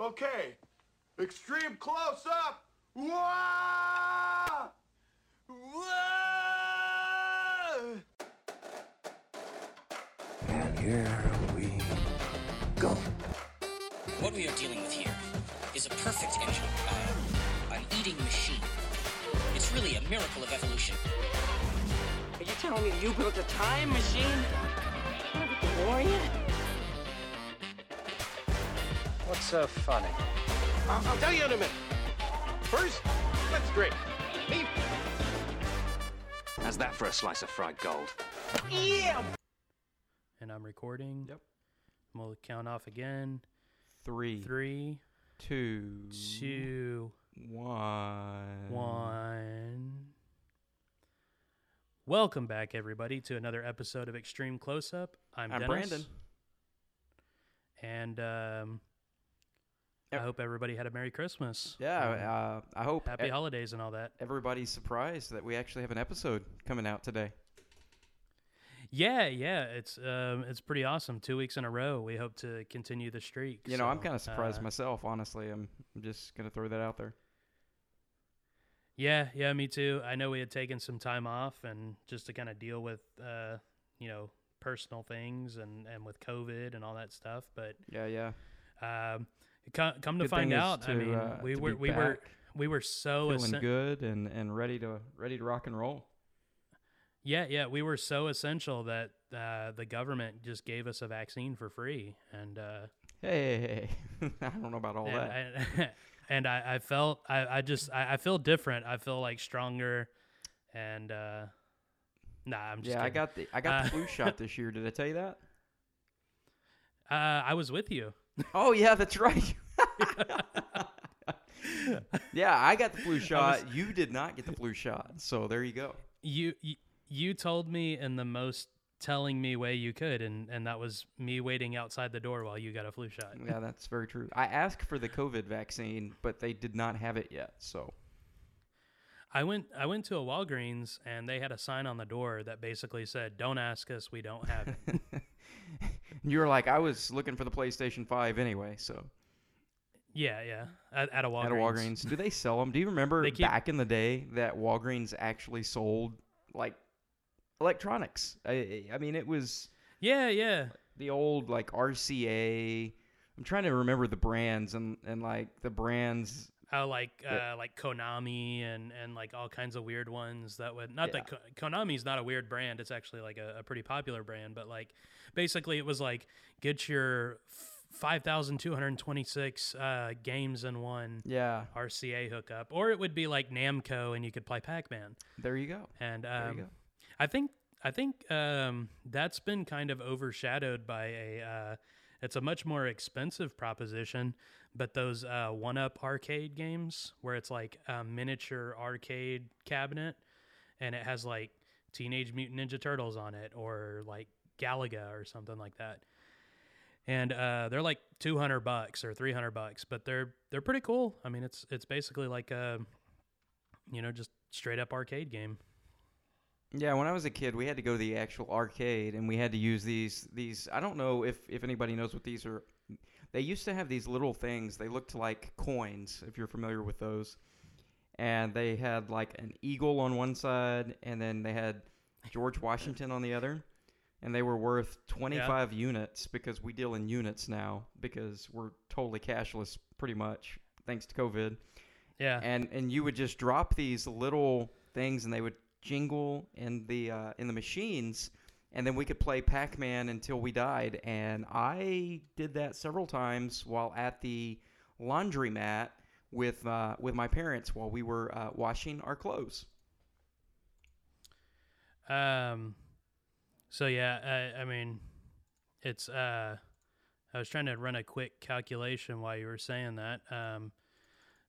Okay. Extreme close up. Wah! Wah! And here we go. What we are dealing with here is a perfect engine, uh, an eating machine. It's really a miracle of evolution. Are you telling me you built a time machine? DeLorean? What's so funny? I'll, I'll tell you in a minute. First, let's drink. Me. How's that for a slice of fried gold? Yeah. And I'm recording. Yep. We'll count off again. Three. Three. Two. Two. one. One. Welcome back, everybody, to another episode of Extreme Close Up. I'm, I'm Dennis, Brandon. and um, I hope everybody had a Merry Christmas. Yeah, and uh, I hope happy e- holidays and all that. everybody's surprised that we actually have an episode coming out today. Yeah, yeah, it's um, it's pretty awesome. Two weeks in a row. We hope to continue the streak. You know, I'm kind of surprised uh, myself, honestly. I'm, I'm just gonna throw that out there. Yeah, yeah, me too. I know we had taken some time off and just to kind of deal with, uh, you know, personal things and, and with COVID and all that stuff. But Yeah, yeah. um, come, come to find out, I mean, uh, we were we were we were so essential, feeling essen- good and, and ready to ready to rock and roll. yeah, yeah, we were so essential that uh, the government just gave us a vaccine for free, and uh, Hey, hey, hey. I don't know about all and that. I, and I, I felt I, I just I, I feel different. I feel like stronger, and uh, nah, I'm just yeah, I got the I got the Uh, flu shot this year. Did I tell you that? Uh, I was with you. Oh yeah, that's right. yeah, I got the flu shot. You did not get the flu shot. So there you go. you, you you told me in the most telling me way you could and and that was me waiting outside the door while you got a flu shot Yeah, that's very true. I asked for the COVID vaccine, but they did not have it yet. So i went i went to a walgreens and they had a sign on the door that basically said don't ask us we don't have it you were like, I was looking for the PlayStation Five anyway. So yeah yeah at, at a walgreens at a Walgreens, do they sell them? Do you remember keep- back in the day that Walgreens actually sold like electronics? I, I mean, it was yeah yeah the old like RCA. I'm trying to remember the brands and and like the brands. How like Yeah. uh like konami and and like all kinds of weird ones that would not that Yeah. Ko- konami's not a weird brand it's actually like a, a pretty popular brand but like basically it was like get your f- 5226 uh games in one Yeah, RCA hookup, or it would be like Namco, and you could play Pac-Man. there you go. And There you um, go. I think I think um, that's been kind of overshadowed by a. Uh, it's a much more expensive proposition, but those uh, one-up arcade games where it's like a miniature arcade cabinet, and it has like Teenage Mutant Ninja Turtles on it, or like Galaga or something like that. And uh, they're like two hundred bucks or three hundred bucks, but they're they're pretty cool. I mean, it's it's basically like a, you know, just straight up arcade game. Yeah, when I was a kid, we had to go to the actual arcade, and we had to use these these. I don't know if if anybody knows what these are. They used to have these little things. They looked like coins, if you're familiar with those. And they had like an eagle on one side, and then they had George Washington on the other. And they were worth 25 units because we deal in units now because we're totally cashless, pretty much, thanks to COVID Yeah, and and you would just drop these little things and they would jingle in the uh, in the machines and then we could play Pac-Man until we died and I did that several times while at the laundromat with uh, with my parents while we were uh, washing our clothes. Um, so yeah, I, I mean, it's uh, I was trying to run a quick calculation while you were saying that. Um,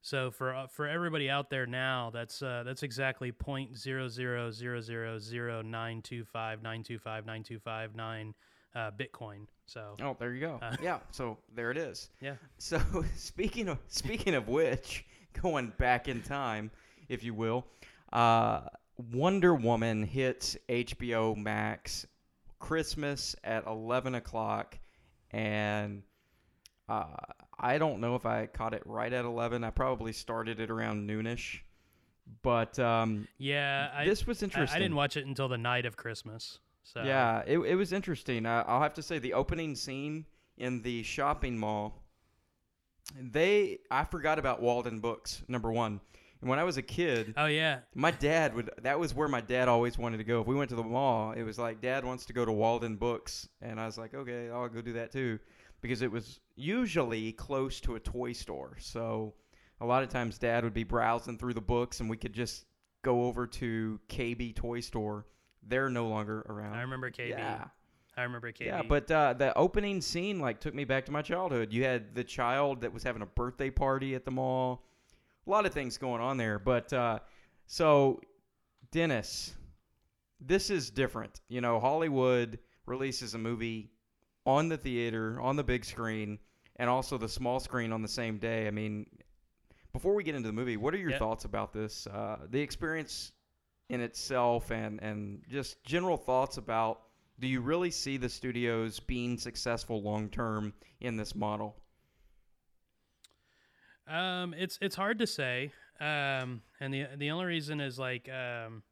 so for uh, for everybody out there now, that's uh, that's exactly point zero zero zero zero zero nine two five nine two five nine two five nine uh, Bitcoin. So Oh, there you go. Uh, yeah, so there it is. yeah, So speaking of speaking of which, going back in time, if you will, uh, Wonder Woman hits HBO Max Christmas at eleven o'clock, and uh, I don't know if I caught it right at 11. I probably started it around noonish. But um, Yeah, I, this was I- interesting. I, didn't watch it until the night of Christmas. So Yeah, it, it was interesting. Uh, I'll have to say the opening scene in the shopping mall. They I forgot about Walden Books number one, and when I was a kid, Oh yeah. my dad would. That was where my dad always wanted to go. If we went to the mall, it was like Dad wants to go to Walden Books, and I was like, okay, I'll go do that too, because it was usually close to a toy store. So a lot of times Dad would be browsing through the books, and we could just go over to KB Toy Store. They're no longer around. I remember KB. Yeah. I remember KB. Yeah, but uh, the opening scene like took me back to my childhood. You had the child that was having a birthday party at the mall. A lot of things going on there, but uh, so Dennis, this is different. You know, Hollywood releases a movie on the theater, on the big screen, and also the small screen on the same day. I mean, before we get into the movie, what are your Yeah. thoughts about this? Uh, the experience in itself, and and just general thoughts about do you really see the studios being successful long term in this model? Um, it's it's hard to say. Um, and the the only reason is like um,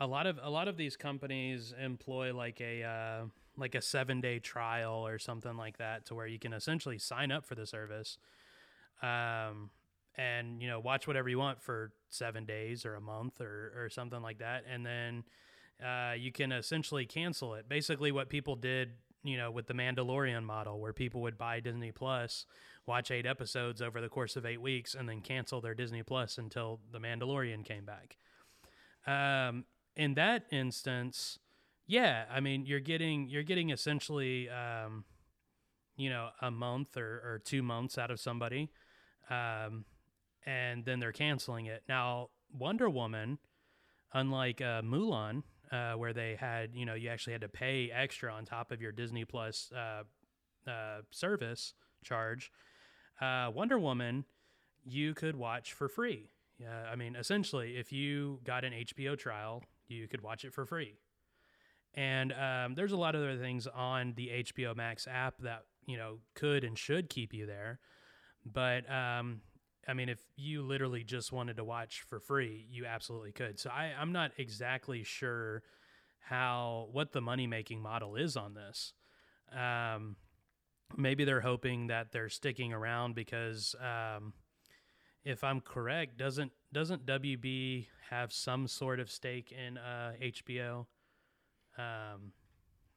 a lot of a lot of these companies employ like a uh, like a seven day trial or something like that, to where you can essentially sign up for the service, um, and you know watch whatever you want for seven days or a month or or something like that, and then uh, you can essentially cancel it. Basically, what people did, you know, with the Mandalorian model, where people would buy Disney Plus, watch eight episodes over the course of eight weeks, and then cancel their Disney Plus until the Mandalorian came back. Um, in that instance, yeah, I mean, you're getting you're getting essentially, um, you know, a month or, or two months out of somebody, um, and then they're canceling it. Now, Wonder Woman, unlike uh, Mulan, uh, where they had, you know, you actually had to pay extra on top of your Disney Plus uh, uh, service charge. Uh, Wonder Woman, you could watch for free. Yeah, I mean, essentially, if you got an HBO trial, you could watch it for free. And um, there's a lot of other things on the HBO Max app that you know could and should keep you there. But um, I mean, if you literally just wanted to watch for free, you absolutely could. So I, I'm not exactly sure how what the money making model is on this. Um, maybe they're hoping that they're sticking around because, um, if I'm correct, doesn't doesn't WB have some sort of stake in uh, HBO? Um,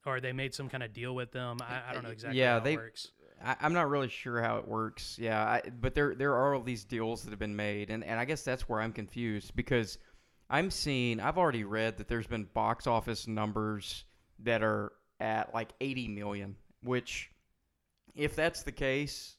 or they made some kind of deal with them. I, I don't know exactly yeah, how they. it works. I, I'm not really sure how it works. Yeah, I, but there there are all these deals that have been made, and, and I guess that's where I'm confused because I'm seeing I've already read that there's been box office numbers that are at like 80 million, which if that's the case,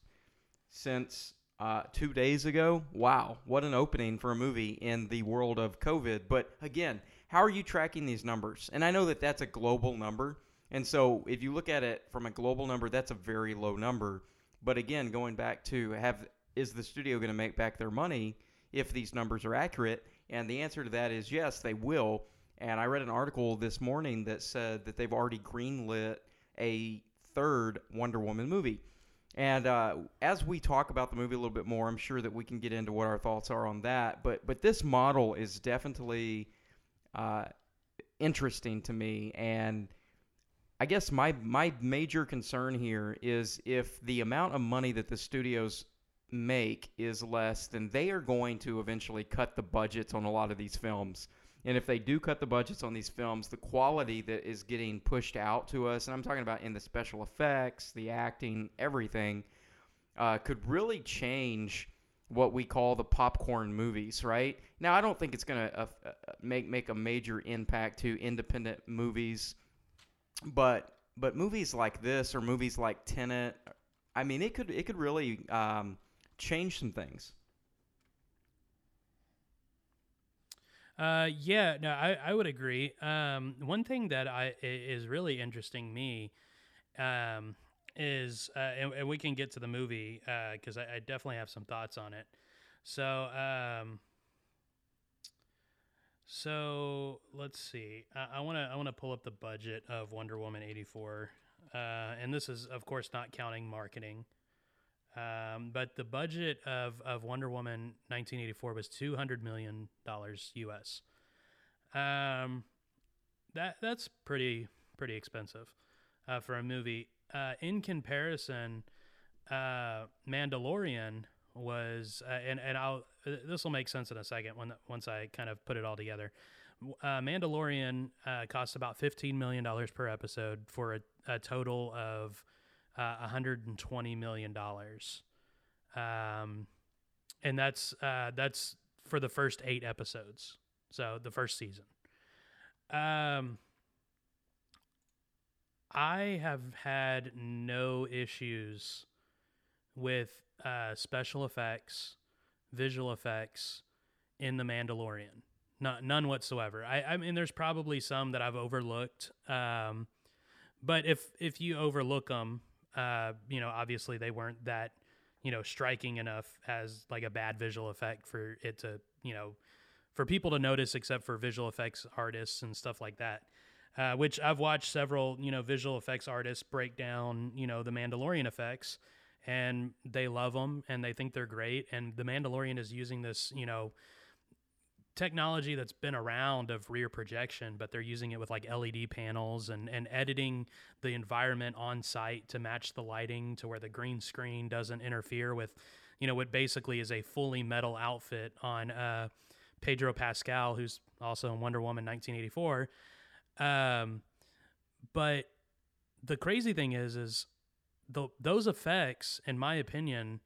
since uh, two days ago, wow, what an opening for a movie in the world of COVID. But again, how are you tracking these numbers? And I know that that's a global number. And so if you look at it from a global number, that's a very low number. But again, going back to have is the studio going to make back their money if these numbers are accurate? And the answer to that is yes, they will. And I read an article this morning that said that they've already greenlit a third Wonder Woman movie. And uh, as we talk about the movie a little bit more, I'm sure that we can get into what our thoughts are on that. But but this model is definitely uh, interesting to me, and I guess my my major concern here is if the amount of money that the studios make is less, then they are going to eventually cut the budgets on a lot of these films. And if they do cut the budgets on these films, the quality that is getting pushed out to us, and I'm talking about in the special effects, the acting, everything, uh, could really change what we call the popcorn movies, right? Now, I don't think it's going to uh, uh, make make a major impact to independent movies, but but movies like this or movies like Tenet, I mean, it could it could really um, change some things. Uh, yeah, no, I, I would agree. Um, one thing that I i- is really interesting me, um, is uh, and, and we can get to the movie because I, I definitely have some thoughts on it. So, um, so let's see. I want to I want to pull up the budget of Wonder Woman eighty four, uh, and this is of course not counting marketing. Um, but the budget of, of Wonder Woman 1984 was 200 million dollars US. Um, that that's pretty pretty expensive uh, for a movie. Uh, in comparison, uh, Mandalorian was, uh, and and I'll this will make sense in a second when once I kind of put it all together. Uh, Mandalorian uh, costs about fifteen million dollars per episode for a, a total of uh, 120 million dollars, um, and that's that's for the first eight episodes. So the first season. Um, I have had no issues with uh, special effects, visual effects in The Mandalorian. Not, none whatsoever. I, I mean, there's probably some that I've overlooked. Um, but if if you overlook them, uh, you know, obviously they weren't that, you know, striking enough as like a bad visual effect for it to, you know, for people to notice, except for visual effects artists and stuff like that. Uh, which I've watched several, you know, visual effects artists break down, you know, the Mandalorian effects, and they love them and they think they're great. And the Mandalorian is using this, you know, technology that's been around of rear projection, but they're using it with like LED panels and, and editing the environment on site to match the lighting to where the green screen doesn't interfere with, you know, what basically is a fully metal outfit on uh, Pedro Pascal, who's also in Wonder Woman 1984. Um, but the crazy thing is, is the, those effects, in my opinion,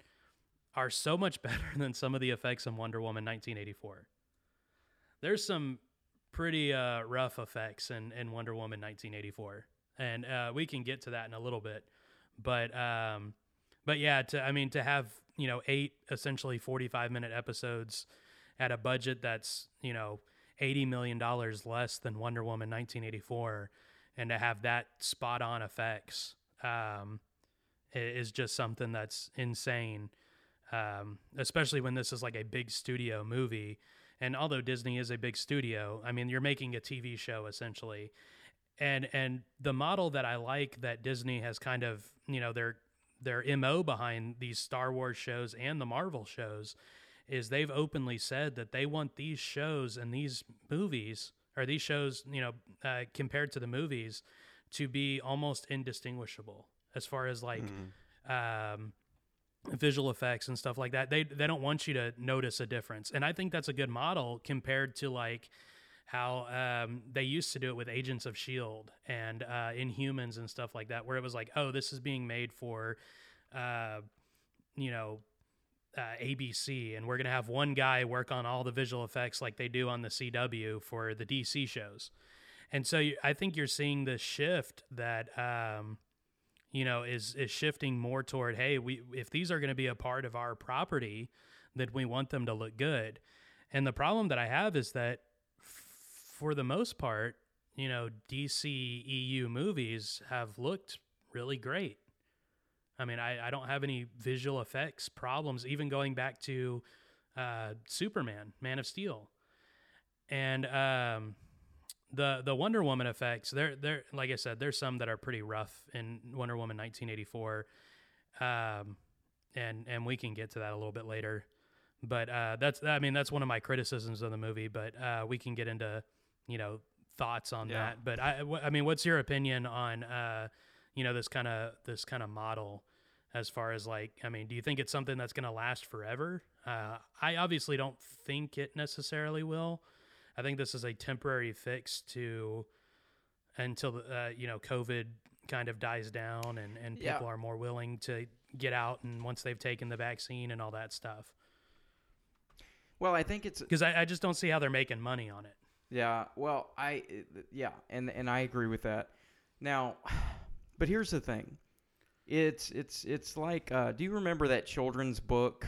are so much better than some of the effects in Wonder Woman 1984. There's some pretty uh, rough effects in, in Wonder Woman 1984, and uh, we can get to that in a little bit. But um, but yeah, to I mean to have you know eight essentially 45 minute episodes at a budget that's you know 80 million dollars less than Wonder Woman 1984, and to have that spot on effects um, is just something that's insane. Um, especially when this is like a big studio movie. And although Disney is a big studio, I mean, you're making a TV show essentially. And and the model that I like that Disney has kind of, you know, their their MO behind these Star Wars shows and the Marvel shows is they've openly said that they want these shows and these movies or these shows, you know, uh, compared to the movies to be almost indistinguishable as far as like um, visual effects and stuff like that. They they don't want you to notice a difference, and I think that's a good model compared to like how um, they used to do it with Agents of Shield and uh, Inhumans and stuff like that, where it was like, oh, this is being made for, uh, you know. Uh, ABC, and we're gonna have one guy work on all the visual effects like they do on the CW for the DC shows, and so you, I think you're seeing the shift that um, you know is is shifting more toward hey we if these are going to be a part of our property that we want them to look good. And the problem that i have is that f- for the most part you know dc eu movies have looked really great i mean i, I don't have any visual effects problems even going back to uh, superman man of steel and um, the the Wonder Woman effects, they're they're like I said, there's some that are pretty rough in Wonder Woman 1984, um, and and we can get to that a little bit later. But uh, that's I mean that's one of my criticisms of the movie. But uh, we can get into you know thoughts on Yeah. that. But I I mean, what's your opinion on uh, you know this kind of this kind of model? As far as like, I mean, do you think it's something that's going to last forever? Uh, I obviously don't think it necessarily will. I think this is a temporary fix to until uh, you know COVID kind of dies down and and Yeah. people are more willing to get out and once they've taken the vaccine and all that stuff. Well, I think it's Because I, I just don't see how they're making money on it. Yeah, well, I yeah, and and I agree with that. Now, but here's the thing. It's it's it's like uh, do you remember that children's book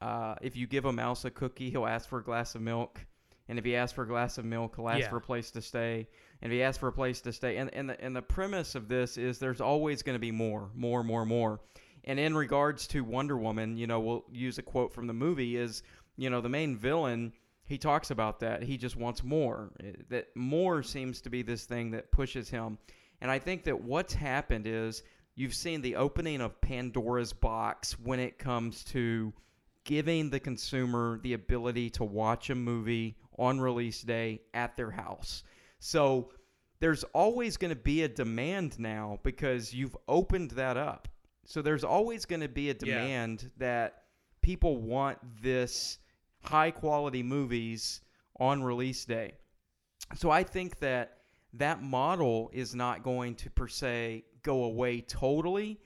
uh, if you give a mouse a cookie, he'll ask for a glass of milk. And if he asks for a glass of milk, he'll ask Yeah. for a place to stay. And if he asks for a place to stay, and, and, the, and the premise of this is there's always going to be more, more, more, more. And in regards to Wonder Woman, you know, we'll use a quote from the movie is, you know, the main villain, he talks about that. He just wants more. Eh, That more seems to be this thing that pushes him. And I think that what's happened is you've seen the opening of Pandora's box when it comes to giving the consumer the ability to watch a movie on release day at their house. So there's always going to be a demand now because you've opened that up. So there's always going to be a Yeah. demand that people want this high quality movies on release day. So I think that that model is not going to per se go away totally,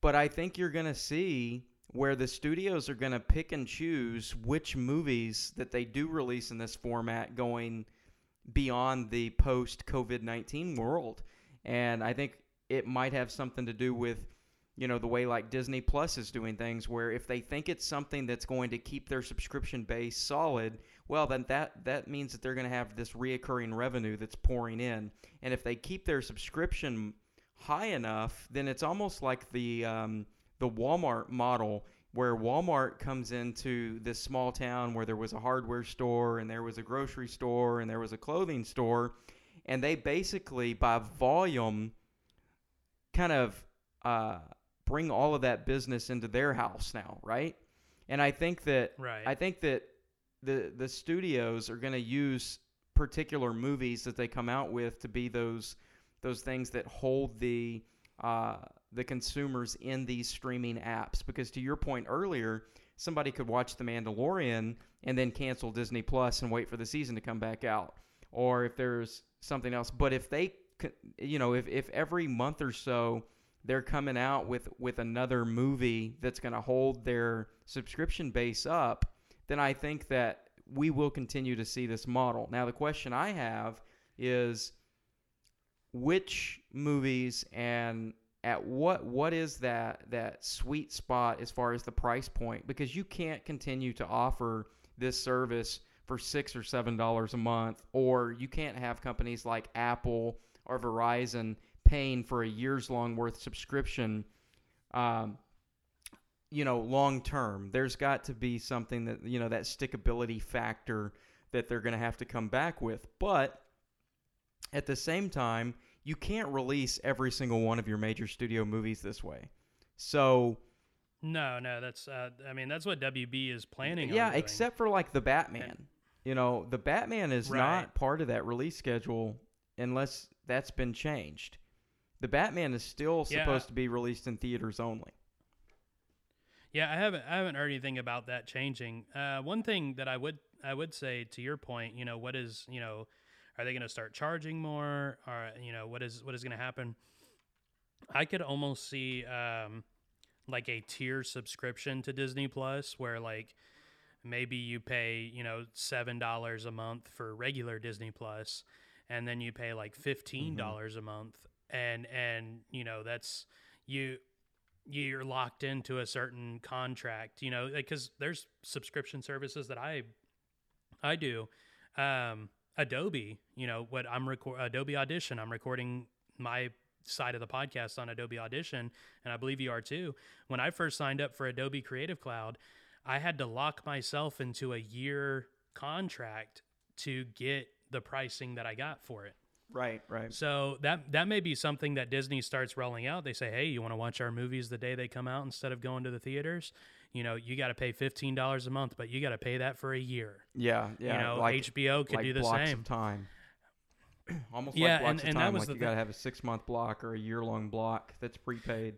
but I think you're going to see where the studios are going to pick and choose which movies that they do release in this format going beyond the post COVID 19 world. And I think it might have something to do with, you know, the way like Disney Plus is doing things, where if they think it's something that's going to keep their subscription base solid, well, then that, that means that they're going to have this reoccurring revenue that's pouring in. And if they keep their subscription high enough, then it's almost like the, um, the Walmart model where Walmart comes into this small town where there was a hardware store and there was a grocery store and there was a clothing store and they basically by volume kind of uh, bring all of that business into their house now right and i think that Right. i think that the the studios are going to use particular movies that they come out with to be those those things that hold the uh, the consumers in these streaming apps. Because to your point earlier, somebody could watch The Mandalorian and then cancel Disney Plus and wait for the season to come back out, or if there's something else. But if they, you know, if if every month or so they're coming out with with another movie that's going to hold their subscription base up, then I think that we will continue to see this model. Now, the question I have is which movies and at what what is that that sweet spot as far as the price point? Because you can't continue to offer this service for six or seven dollars a month or you can't have companies like apple or verizon paying for a year's long worth subscription um, you know long term. There's got to be something that you know that stickability factor that they're going to have to come back with. But at the same time, you can't release every single one of your major studio movies this way. So, No, no, that's. Uh, I mean, that's what WB is planning. yeah, except for like the Batman. You know, the Batman is Right. not part of that release schedule unless that's been changed. The Batman is still Yeah, supposed to be released in theaters only. Yeah, I haven't I haven't heard anything about that changing. Uh, one thing that I would I would say to your point, you know, what is you know, are they going to start charging more, or you know, what is what is going to happen? I could almost see um, like a tier subscription to Disney Plus, where like maybe you pay you know seven dollars a month for regular Disney Plus, and then you pay like fifteen dollars a month, and and you know that's you you're locked into a certain contract you know because there's subscription services that i i do. Um adobe you know what i'm record adobe audition i'm recording my side of the podcast on adobe audition and i believe you are too when i first signed up for adobe creative cloud i had to lock myself into a year contract to get the pricing that i got for it Right, right. so that that may be something that Disney starts rolling out. They say, "Hey, you want to watch our movies the day they come out instead of going to the theaters? You know, you got to pay fifteen dollars a month, but you got to pay that for a year." Yeah, yeah. you know, like, HBO could like do the blocks same. Of time. Almost Yeah, like blocks and- of and that time. was like the you got to have a six month block or a year long block that's prepaid.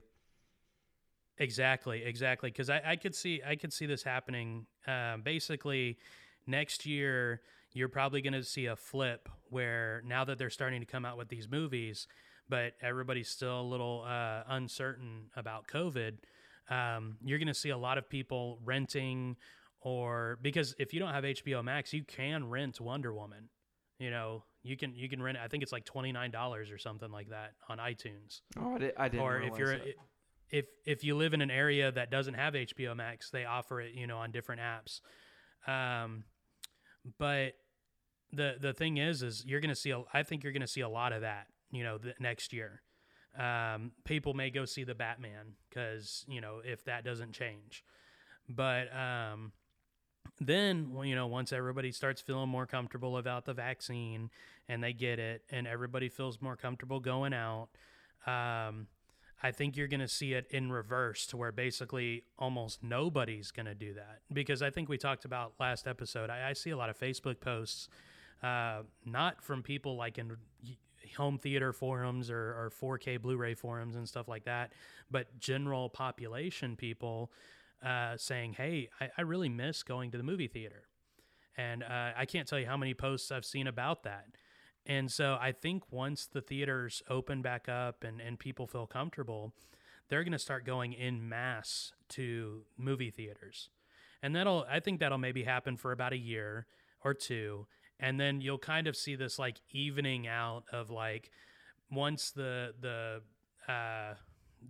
Exactly, exactly. Because I, I could see I could see this happening. Um, basically, next year you're probably going to see a flip where now that they're starting to come out with these movies, but everybody's still a little uh, uncertain about COVID. Um, you're going to see a lot of people renting, or because if you don't have HBO Max, you can rent Wonder Woman. You know, you can you can rent. I think it's like twenty nine dollars or something like that on iTunes Oh, I, did, I didn't or if you're that. if if you live in an area that doesn't have HBO Max, they offer it, you know, on different apps. Um, but the the thing is, is you're gonna see. A, I think you're gonna see a lot of that, you know, the next year. Um, people may go see the Batman because you know if that doesn't change, but um, then you know once everybody starts feeling more comfortable about the vaccine and they get it and everybody feels more comfortable going out um, I think you're going to see it in reverse to where basically almost nobody's going to do that. Because I think we talked about last episode, I, I see a lot of Facebook posts, uh, not from people like in home theater forums or, or 4K Blu ray forums and stuff like that, but general population people uh, saying, hey, I, I really miss going to the movie theater. And uh, I can't tell you how many posts I've seen about that. And so I think once the theaters open back up and, and people feel comfortable, they're going to start going in mass to movie theaters. And that'll, I think that'll maybe happen for about a year or two. And then you'll kind of see this like evening out of like once the, the, uh,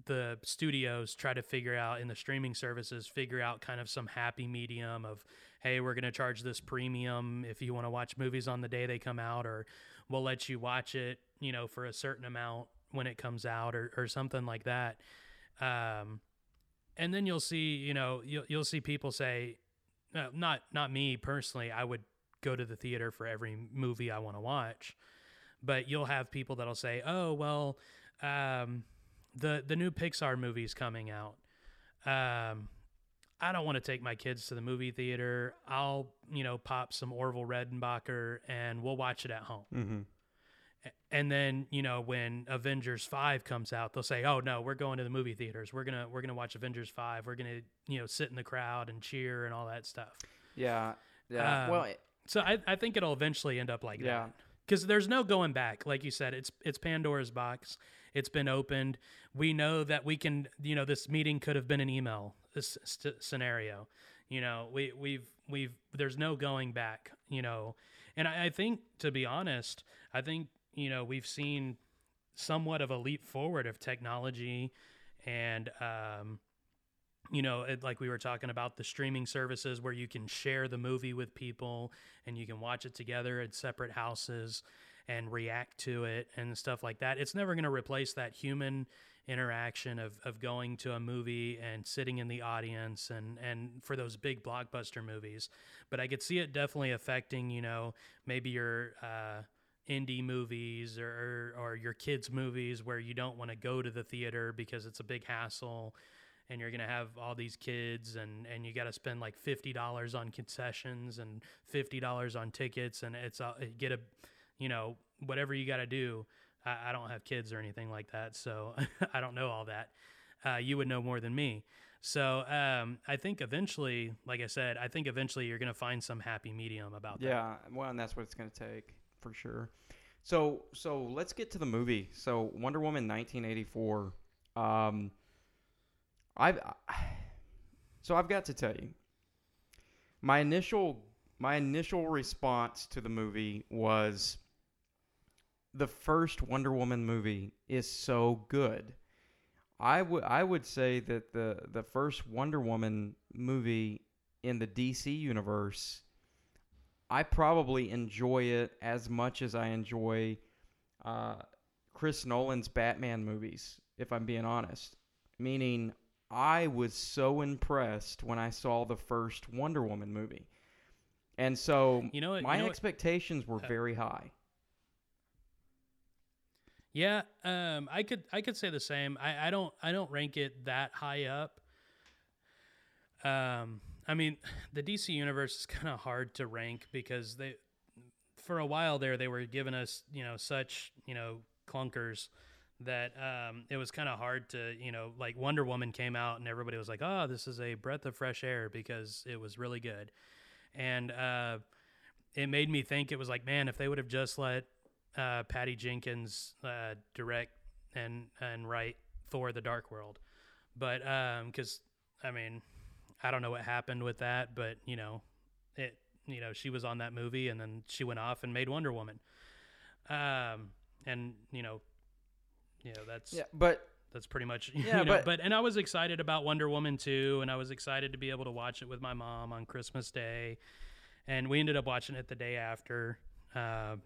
the studios try to figure out in the streaming services figure out kind of some happy medium of hey we're going to charge this premium if you want to watch movies on the day they come out or we'll let you watch it you know for a certain amount when it comes out or, or something like that. Um, and then you'll see you know you'll, you'll see people say uh, not not me personally i would go to the theater for every movie i want to watch but you'll have people that'll say oh well um, the the new Pixar movie's coming out. Um, I don't want to take my kids to the movie theater. I'll you know pop some Orville Redenbacher and we'll watch it at home. Mm-hmm. And then you know when Avengers Five comes out, they'll say, "Oh no, we're going to the movie theaters. We're gonna we're gonna watch Avengers Five. We're gonna you know sit in the crowd and cheer and all that stuff." Yeah. Yeah. Um, well, So I, I think it'll eventually end up like Yeah. that. Because there's no going back. Like you said, it's it's Pandora's box. It's been opened. We know that we can. You know, this meeting could have been an email. This st- scenario. You know, we we've we've there's no going back. You know, and I, I think to be honest, I think you know we've seen somewhat of a leap forward of technology and um, you know, it, like we were talking about the streaming services where you can share the movie with people and you can watch it together at separate houses and react to it and stuff like that. It's never going to replace that human interaction of, of going to a movie and sitting in the audience and, and for those big blockbuster movies. But I could see it definitely affecting, you know, maybe your uh, indie movies or, or your kids' movies where you don't want to go to the theater because it's a big hassle and you're gonna have all these kids and and you got to spend like fifty dollars on concessions and fifty dollars on tickets and it's a get a you know whatever you got to do. I, I don't have kids or anything like that, so I don't know all that. Uh, you would know more than me. So um, I think eventually, like I said, I think eventually you're gonna find some happy medium about that. Yeah, well, and that's what it's going to take for sure. So, so let's get to the movie. So, Wonder Woman 1984. Um, I've so I've got to tell you, my initial my initial response to the movie was the first Wonder Woman movie is so good. I would I would say that the the first Wonder Woman movie in the DC universe I probably enjoy it as much as I enjoy uh, Chris Nolan's Batman movies, if I'm being honest. Meaning, I was so impressed when I saw the first Wonder Woman movie. And so You know what- my you know what- expectations were uh, very high. Yeah, um, I could I could say the same. I, I don't I don't rank it that high up. Um, I mean, the DC universe is kind of hard to rank because they, for a while there, they were giving us you know such you know clunkers that um, it was kind of hard to you know like Wonder Woman came out and everybody was like, oh, this is a breath of fresh air because it was really good, and uh, it made me think it was like, man, if they would have just let uh, Patty Jenkins uh, direct and and write Thor: The Dark World, but because I mean, I don't know what happened with that, but you know, it you know she was on that movie and then she went off and made Wonder Woman, um, and you know, know that's Yeah, but that's pretty much Yeah, you know, but- but and I was excited about Wonder Woman too, and I was excited to be able to watch it with my mom on Christmas Day, and we ended up watching it the day after, uh,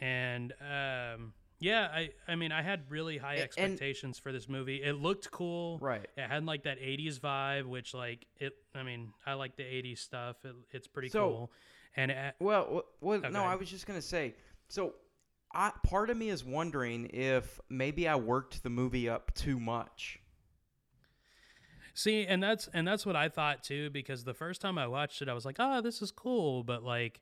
and um, yeah, I I mean I had really high A- and- expectations for this movie. It looked cool, Right. It had like that '80s vibe, which like it. I mean, I like the '80s stuff. It, it's pretty So- cool, and it, Well, well, well Okay. no, I was just gonna say. So, I, part of me is wondering if maybe I worked the movie up too much. See, and that's and that's what I thought too because the first time I watched it I was like, "Oh, this is cool," but like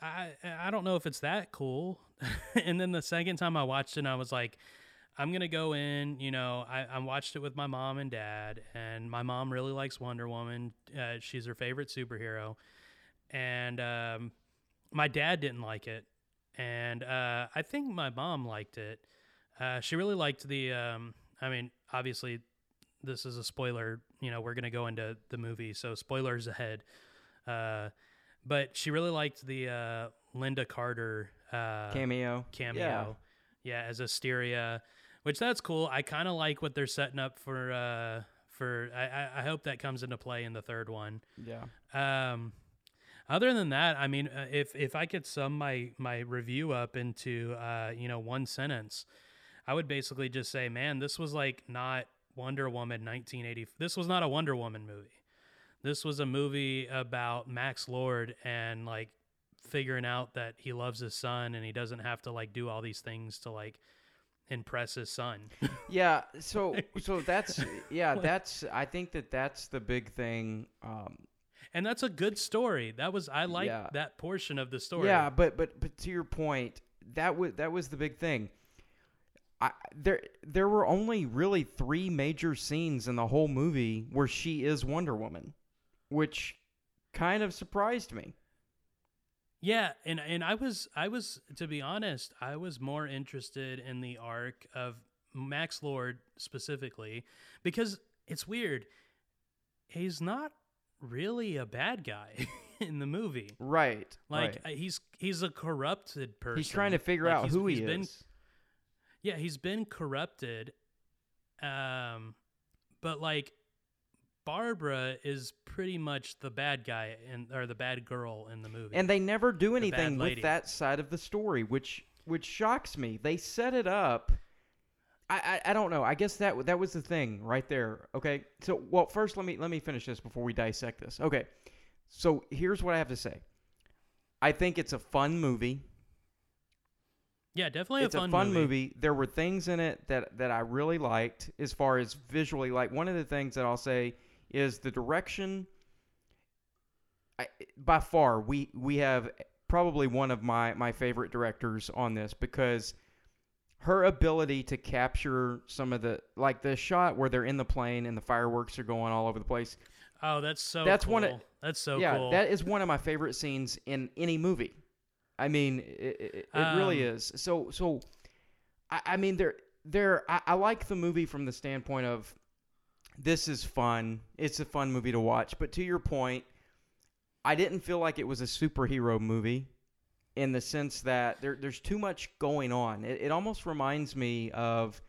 I I don't know if it's that cool. and then the second time I watched it I was like, I'm to go in, you know, I I watched it with my mom and dad and my mom really likes Wonder Woman. Uh, she's her favorite superhero. And um my dad didn't like it and uh, I think my mom liked it. Uh, she really liked the. Um, I mean, obviously, this is a spoiler. You know, we're gonna go into the movie, so spoilers ahead. Uh, but she really liked the uh, Lynda Carter uh, Cameo. cameo. Yeah. as Asteria, which that's cool. I kind of like what they're setting up for. Uh, for I, I- I hope that comes into play in the third one. Yeah. Um, other than that, I mean, uh, if if I could sum my my review up into uh, you know one sentence, I would basically just say, man, this was like not Wonder Woman 1980. This was not a Wonder Woman movie. This was a movie about Max Lord and like figuring out that he loves his son and he doesn't have to like do all these things to like impress his son. Yeah, so so that's yeah, that's I think that that's the big thing um and that's a good story. That was I like Yeah. that portion of the story. Yeah, but but but to your point, that was that was the big thing. I there there were only really 3 major scenes in the whole movie where she is Wonder Woman, which kind of surprised me. Yeah, and and I was I was to be honest, I was more interested in the arc of Max Lord specifically because it's weird. He's not really a bad guy in the movie. Right. Like right. uh, he's he's a corrupted person. he's trying to figure Like, out he's- who he he's is. been- yeah, he's been corrupted. Um, but like Barbara is pretty much the bad guy and or the bad girl in the movie. and they never do anything with that side of the story which which shocks me they set it up I, I, I don't know i guess that that was the thing right there okay so well first let me let me finish this before we dissect this okay so here's what i have to say i think it's a fun movie yeah, definitely it's a fun, fun movie. There were things in it that that I really liked as far as visually. Like one of the things that I'll say is the direction. I, by far, we we have probably one of my my favorite directors on this because her ability to capture some of the like the shot where they're in the plane and the fireworks are going all over the place. Oh, that's so. That's cool. one of- That's so yeah, cool. that is one of my favorite scenes in any movie. I mean, it, it, it really Um, is. So, so, I, I mean, there, there. I, I like the movie from the standpoint of this is fun. It's a fun movie to watch. But to your point, I didn't feel like it was a superhero movie in the sense that there, there's too much going on. It, it almost reminds me of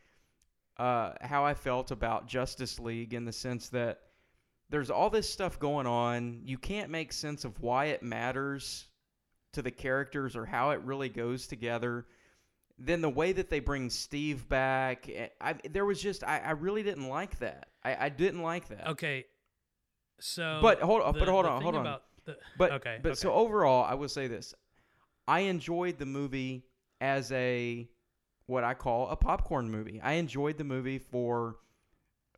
uh, how I felt about Justice League in the sense that there's all this stuff going on. You can't make sense of why it matters to the characters or how it really goes together. Then the way that they bring Steve back, eh, I, there was just I, I really didn't like that. I, I didn't like that. okay. So, But hold on- the- but hold on, hold on. the- But okay, but okay. so overall, I will say this: I enjoyed the movie as a what I call a popcorn movie. I enjoyed the movie for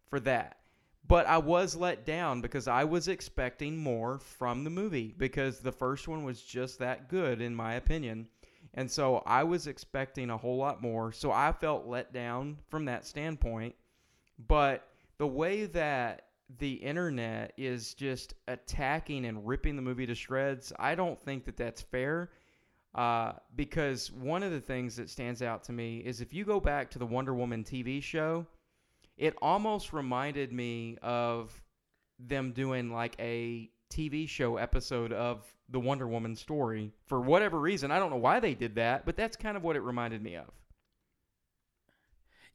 for that. But I was let down because I was expecting more from the movie because the first one was just that good in my opinion. And so I was expecting a whole lot more. So I felt let down from that standpoint. But the way that the internet is just attacking and ripping the movie to shreds, I don't think that that's fair. Uh, because one of the things that stands out to me is if you go back to the Wonder Woman TV show, it almost reminded me of them doing like a TV show episode of the Wonder Woman story for whatever reason. I don't know why they did that, but that's kind of what it reminded me of.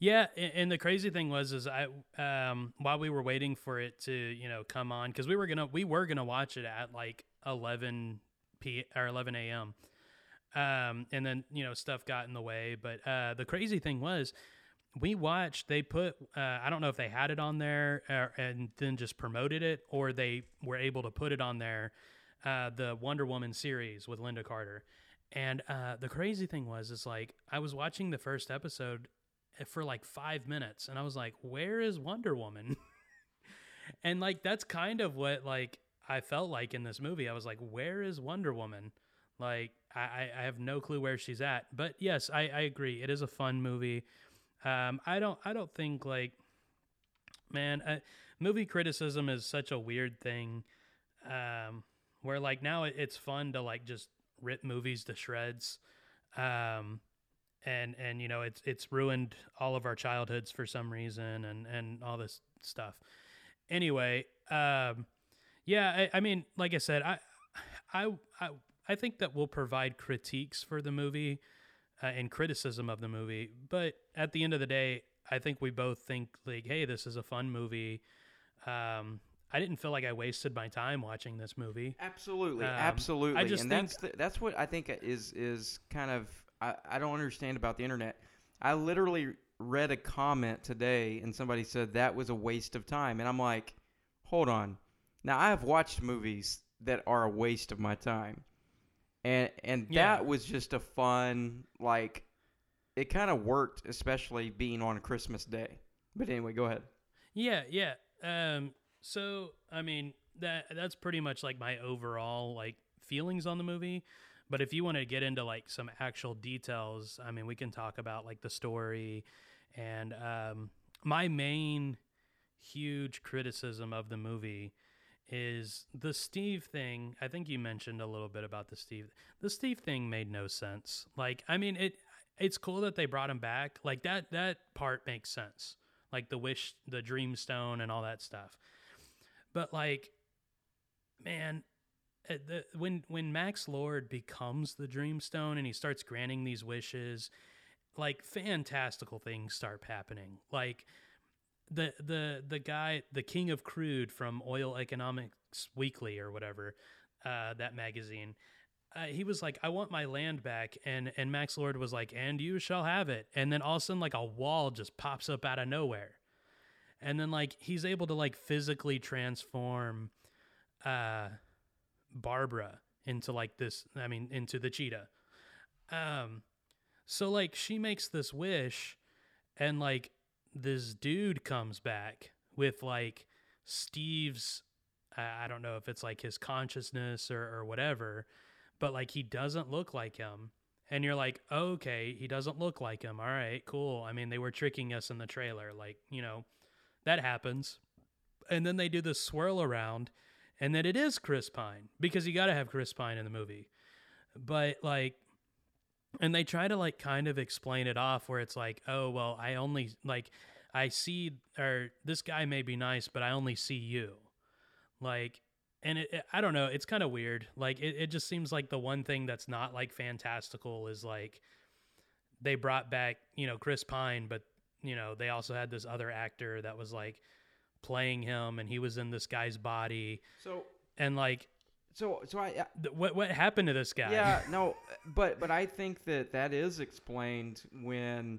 Yeah, and the crazy thing was is I um while we were waiting for it to, you know, come on cuz we were going to we were going to watch it at like 11 p or 11 a.m. Um and then, you know, stuff got in the way, but uh the crazy thing was we watched they put uh, i don't know if they had it on there uh, and then just promoted it or they were able to put it on there uh, the wonder woman series with lynda carter And uh, the crazy thing was, is like I was watching the first episode eh, for like five minutes, and I was like, "Where is Wonder Woman?" and like that's kind of what like I felt like in this movie. I was like, "Where is Wonder Woman?" Like I, I have no clue where she's at. But yes, I, I agree. It is a fun movie. Um, I don't I don't think like man, uh, movie criticism is such a weird thing. Um, where like now it, it's fun to like just rip movies to shreds. Um, and and you know it's it's ruined all of our childhoods for some reason and and all this stuff. Anyway, um, yeah, I, I mean, like I said, I I I I think that we'll provide critiques for the movie uh, and criticism of the movie, but at the end of the day, I think we both think like, hey, this is a fun movie. Um, I didn't feel like I wasted my time watching this movie. Absolutely, Um, absolutely. I just and think- that's the, that's what I think is is kind of I, I don't understand about the internet. I literally read a comment today and somebody said that was a waste of time and I'm like, "Hold on. Now I have watched movies that are a waste of my time." And and Yeah. that was just a fun like it kind of worked especially being on Christmas Day. But anyway, go ahead. Yeah, yeah. Um, so I mean that that's pretty much like my overall like feelings on the movie. But if you want to get into like some actual details, I mean, we can talk about like the story and um, my main huge criticism of the movie is the Steve thing. I think you mentioned a little bit about the Steve. The Steve thing made no sense. Like, I mean, it it's cool that they brought him back. Like that that part makes sense. Like the wish, the dream stone, and all that stuff. But like, man, uh, the, when when Max Lord becomes the Dreamstone and he starts granting these wishes, like fantastical things start happening. Like the the the guy, the king of crude from Oil Economics Weekly or whatever, uh, that magazine. Uh, he was like, "I want my land back," and and Max Lord was like, "And you shall have it." And then all of a sudden, like a wall just pops up out of nowhere, and then like he's able to like physically transform, uh, Barbara into like this. I mean, into the cheetah. Um, so like she makes this wish, and like this dude comes back with like Steve's. I don't know if it's like his consciousness or or whatever, but like he doesn't look like him. And you're like, okay, he doesn't look like him. All right, cool. I mean, they were tricking us in the trailer. Like, you know, that happens. And then they do this swirl around, and then it is Chris Pine because you got to have Chris Pine in the movie. But like, and they try to like kind of explain it off where it's like, oh, well, I only like, I see, or this guy may be nice, but I only see you. Like, and it, it- I don't know, it's kind of weird. Like, it, it just seems like the one thing that's not like fantastical is like they brought back, you know, Chris Pine, but, you know, they also had this other actor that was like playing him and he was in this guy's body. So And like, so so I what, what happened to this guy? Yeah, no, but but I think that that is explained when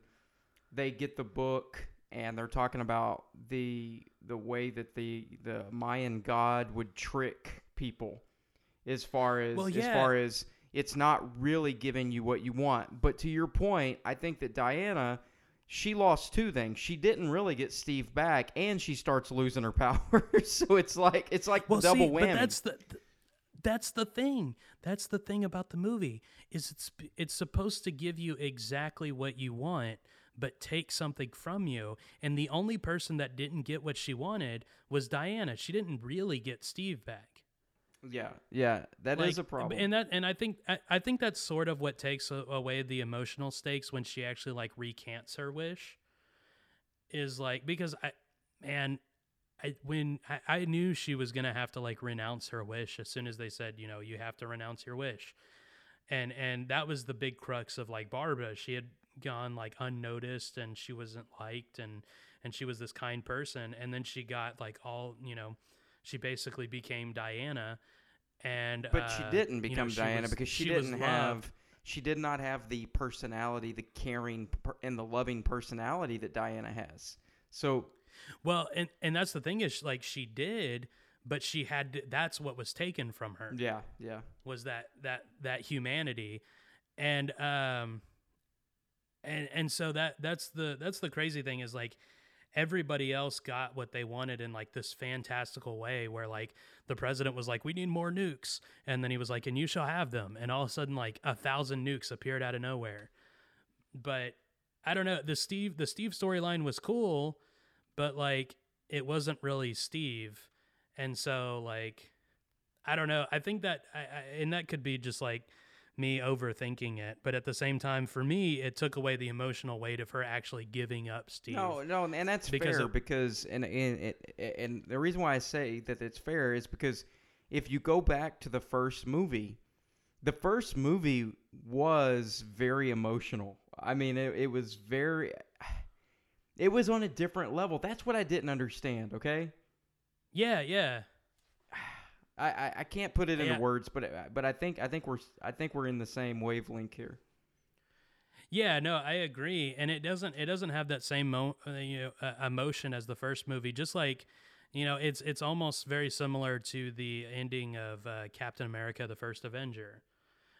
they get the book and they're talking about the the way that the the Mayan god would trick people as far as Well, as far as it's not really giving you what you want. But to your point, I think that Diana she lost two things. She didn't really get Steve back, and she starts losing her powers. so it's like it's like well, double see, whammy. but that's the th- that's the thing. That's the thing about the movie is it's it's supposed to give you exactly what you want, but take something from you. And the only person that didn't get what she wanted was Diana. She didn't really get Steve back. yeah, yeah, that is Like, a problem. and that and I think I, I think that's sort of what takes away the emotional stakes when she actually like recants her wish. Is like because I, man, I when I, I knew she was gonna have to like renounce her wish as soon as they said you know you have to renounce your wish, and and that was the big crux of like Barbara. She had gone like unnoticed and she wasn't liked and and she was this kind person and then she got like all you know she basically became Diana and But she uh, didn't you know, become she Diana was- because she, was didn't have she did not have the personality, the caring per- and the loving personality that Diana has. So well and and that's the thing is like she did but she had to, that's what was taken from her. Yeah, yeah. was that that that humanity. And um and and so that that's the that's the crazy thing is like everybody else got what they wanted in like this fantastical way where like the president was like we need more nukes. And then he was like and you shall have them. And all of a sudden like a thousand nukes appeared out of nowhere. But i don't know the steve the steve storyline was cool but like it wasn't really steve and so like i don't know i think that I, I and that could be just like me overthinking it but at the same time for me it took away the emotional weight of her actually giving up steve No, no, and that's Because fair it- because and and and and the reason why I say that it's fair is because if you go back to the first movie, the first movie was very emotional. I mean, it, it was very, it was on a different level. That's what I didn't understand. Okay, yeah yeah I I, I can't put it into Yeah. words, but but I think I think we're I think we're in the same wavelength here. Yeah, no, I agree, and it doesn't it doesn't have that same mo- uh, you know uh, emotion as the first movie. Just like you know, it's it's almost very similar to the ending of uh, Captain America: The First Avenger,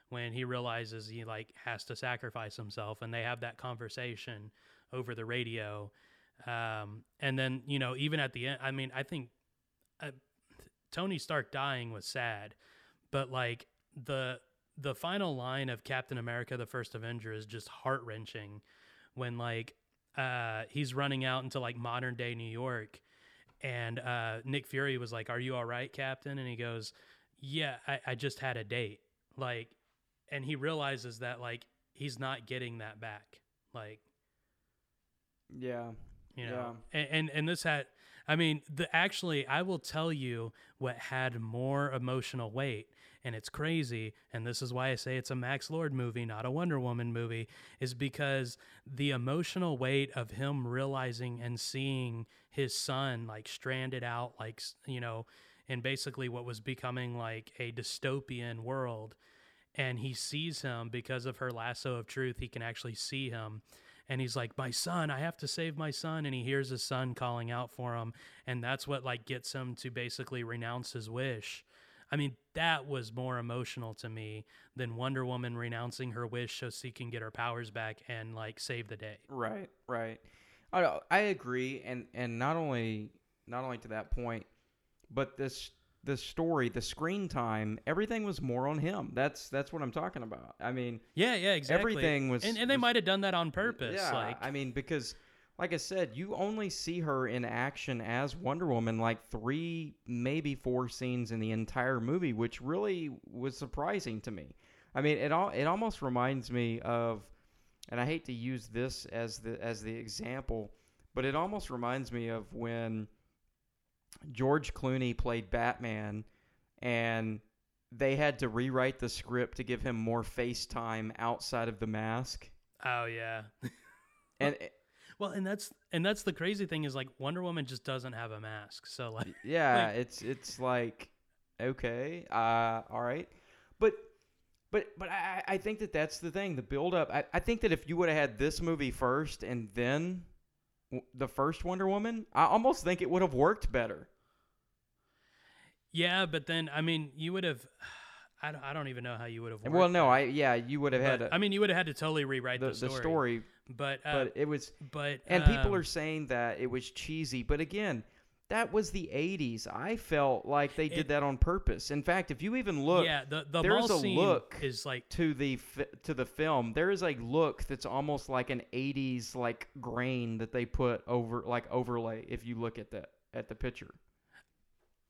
when he realizes he like has to sacrifice himself, and they have that conversation over the radio, um, and then you know even at the end, I mean, I think uh, Tony Stark dying was sad, but like the the final line of Captain America: The First Avenger is just heart wrenching, when like uh, he's running out into like modern day New York, and uh, Nick Fury was like, "Are you all right, Captain?" And he goes, "Yeah, I, I just had a date." Like, and he realizes that like he's not getting that back. Like, Yeah. you know and, and and this had i mean the actually i will tell you what had more emotional weight and it's crazy and this is why i say it's a max lord movie not a wonder woman movie is because the emotional weight of him realizing and seeing his son like stranded out like you know in basically what was becoming like a dystopian world and he sees him because of her lasso of truth he can actually see him and he's like my son i have to save my son and he hears his son calling out for him and that's what like gets him to basically renounce his wish i mean that was more emotional to me than wonder woman renouncing her wish so she can get her powers back and like save the day Right, right. I I agree, and and not only not only to that point, but this the story, the screen time, everything was more on him. That's that's what I'm talking about. I mean, yeah yeah exactly Everything was- and, and they might have done that on purpose yeah. like I mean, because like I said, you only see her in action as Wonder Woman like three, maybe four scenes in the entire movie, which really was surprising to me. I mean, it all it almost reminds me of, and I hate to use this as the as the example, but it almost reminds me of when George Clooney played Batman, and they had to rewrite the script to give him more face time outside of the mask, oh yeah and. well and that's and that's the crazy thing is like wonder woman just doesn't have a mask so like Yeah, Like- it's it's like okay, uh, all right, but but but I I think that that's the thing, the build up. I, I think that if you would have had this movie first and then the first Wonder Woman, I almost think it would have worked better. Yeah, but then I mean, you would have. I don't, I don't even know how you would have. well, no, I yeah, you would have had But, a, I mean, you would have had to totally rewrite the, the, story. the story, but uh, but it was but and people um, are saying that it was cheesy, but again. That was the '80s. I felt like they did It- that on purpose. In fact, if you even look, yeah, the the there's a scene look is like to the to the film there is a look that's almost like an 80s like grain that they put over like overlay if you look at the at the picture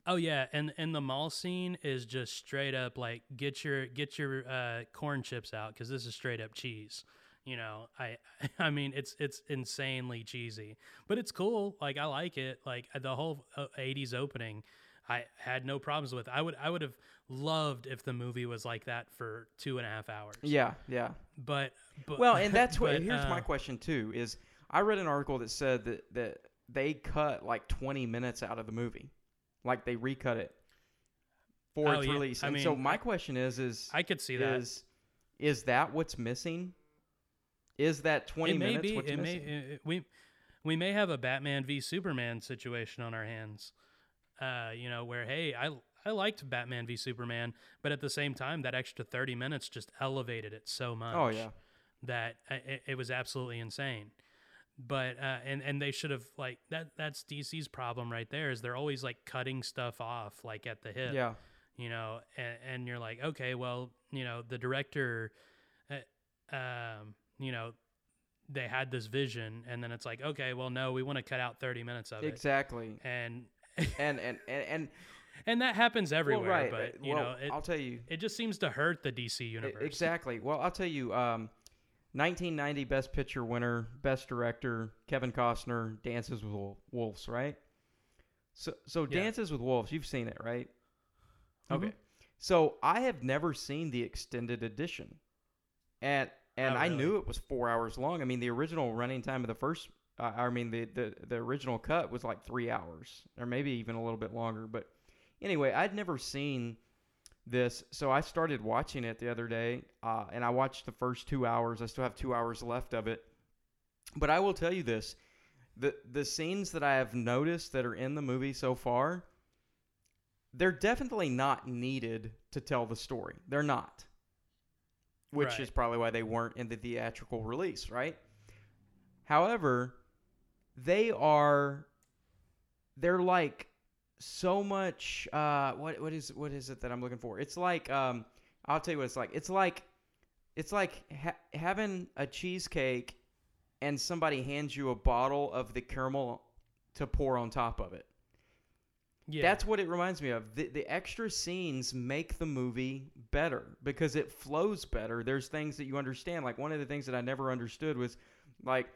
oh yeah, and and the mall scene is just straight up like get your get your uh, corn chips out because this is straight up cheese. You know, I I mean it's it's insanely cheesy, but it's cool. Like I like it. Like the whole uh, '80s opening. I had no problems with. I would I would have loved if the movie was like that for two and a half hours. yeah yeah But, but well and that's what but, here's my uh, question too is i read an article that said that that they cut like 20 minutes out of the movie like they recut it for Oh, its yeah. release I and so my question is is I could see that. is is that what's missing is that 20 it may minutes be. what's It may. it- we we may have a Batman v Superman situation on our hands. Uh, you know, where hey, I I liked Batman v Superman, but at the same time, that extra thirty minutes just elevated it so much. Oh, yeah. that it, it was absolutely insane. But uh, and and they should have like that. That's DC's problem right there. Is they're always like cutting stuff off like at the hip. Yeah. You know, and, and you're like, okay, well, you know, the director, uh, um, you know, they had this vision, and then it's like, okay, well, no, we want to cut out thirty minutes of it, Exactly. and And and and, and and that happens everywhere. right, but you well, know, it, I'll tell you. it just seems to hurt the DC universe. Exactly. Well, I'll tell you. Um, 1990 Best Picture winner, Best Director, Kevin Costner, Dances with Wolves, right? So, so Yeah. Dances with Wolves, you've seen it, right? Mhm. Okay. So I have never seen the extended edition, and and Oh, I knew it was four hours long. I mean, the original running time of the first, uh, I mean, the, the the original cut was like three hours, or maybe even a little bit longer. But anyway, I'd never seen this, so I started watching it the other day, uh, and I watched the first two hours. I still have two hours left of it, but I will tell you this: the the scenes that I have noticed that are in the movie so far, they're definitely not needed to tell the story. They're not, which Right. is probably why they weren't in the theatrical release, right? However, they are they're like so much uh what what is what is it that I'm looking for? It's like um I'll tell you what it's like. It's like it's like ha- having a cheesecake and somebody hands you a bottle of the caramel to pour on top of it. Yeah, That's what it reminds me of. The, the extra scenes make the movie better because it flows better. There's things that you understand. Like one of the things that I never understood was like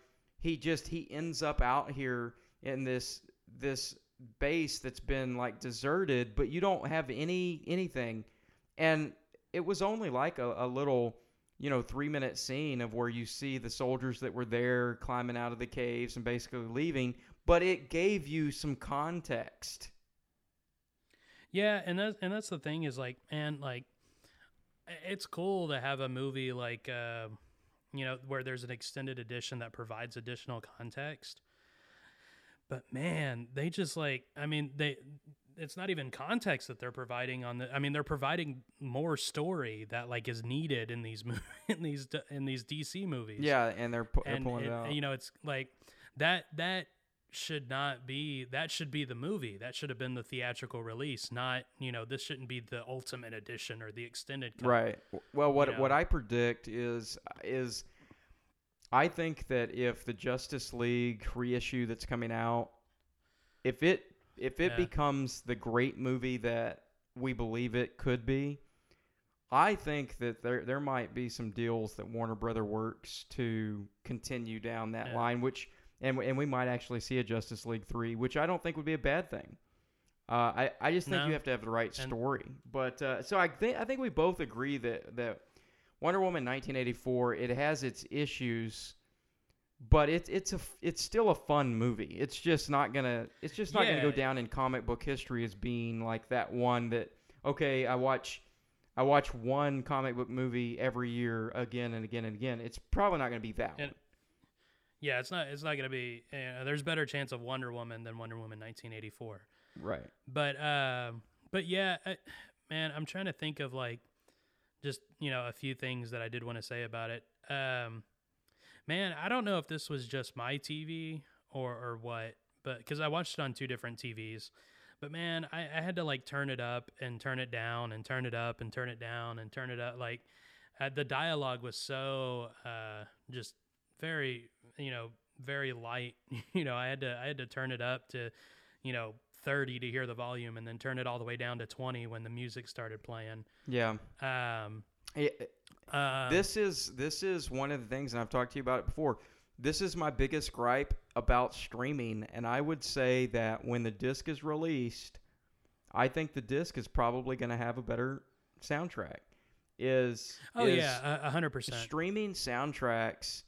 he just he ends up out here in this this base that's been like deserted, but you don't have any anything. And it was only like a, a little you know, three minute scene of where you see the soldiers that were there climbing out of the caves and basically leaving, but it gave you some context. Yeah, and that's and that's the thing is like, man, like, it's cool to have a movie like, uh, you know, where there's an extended edition that provides additional context. But man, they just like, I mean, they, it's not even context that they're providing on the. I mean, they're providing more story that like is needed in these in these in these DC movies. Yeah, and they're, pu- they're and pulling it, it- out. you know, it's like that that should not be that should be the movie that should have been the theatrical release not you know this shouldn't be the ultimate edition or the extended cut. Right. Well, what you what. I predict is is I think that if the Justice League reissue that's coming out, if it if it Yeah. becomes the great movie that we believe it could be, I think that there there might be some deals that Warner Brother works to continue down that Yeah. line, which and and we might actually see a Justice League three, which I don't think would be a bad thing. Uh, I I just think No. you have to have the right And- story. But uh, so I think I think we both agree that that Wonder Woman 1984 it has its issues, but it's it's a it's still a fun movie. It's just not gonna it's just not gonna go down in comic book history as being like that one that okay I watch I watch one comic book movie every year again and again and again. It's probably not gonna be that And- one. Yeah it's not it's not gonna be uh, there's better chance of wonder woman than wonder woman 1984 Right. but um but yeah I, man i'm trying to think of like just you know a few things that i did want to say about it. Um man i don't know if this was just my tv or or what but because i watched it on two different tvs but man I, I had to like turn it up and turn it down and turn it up and turn it down and turn it up. Like uh, the dialogue was so uh just very you know very light you know i had to i had to turn it up to you know 30 to hear the volume and then turn it all the way down to 20 when the music started playing Yeah. um It- uh, this is this is one of the things, and I've talked to you about it before. This is my biggest gripe about streaming, and I would say that when the disc is released, I think the disc is probably going to have a better soundtrack. Is oh is yeah a- a hundred percent streaming soundtracks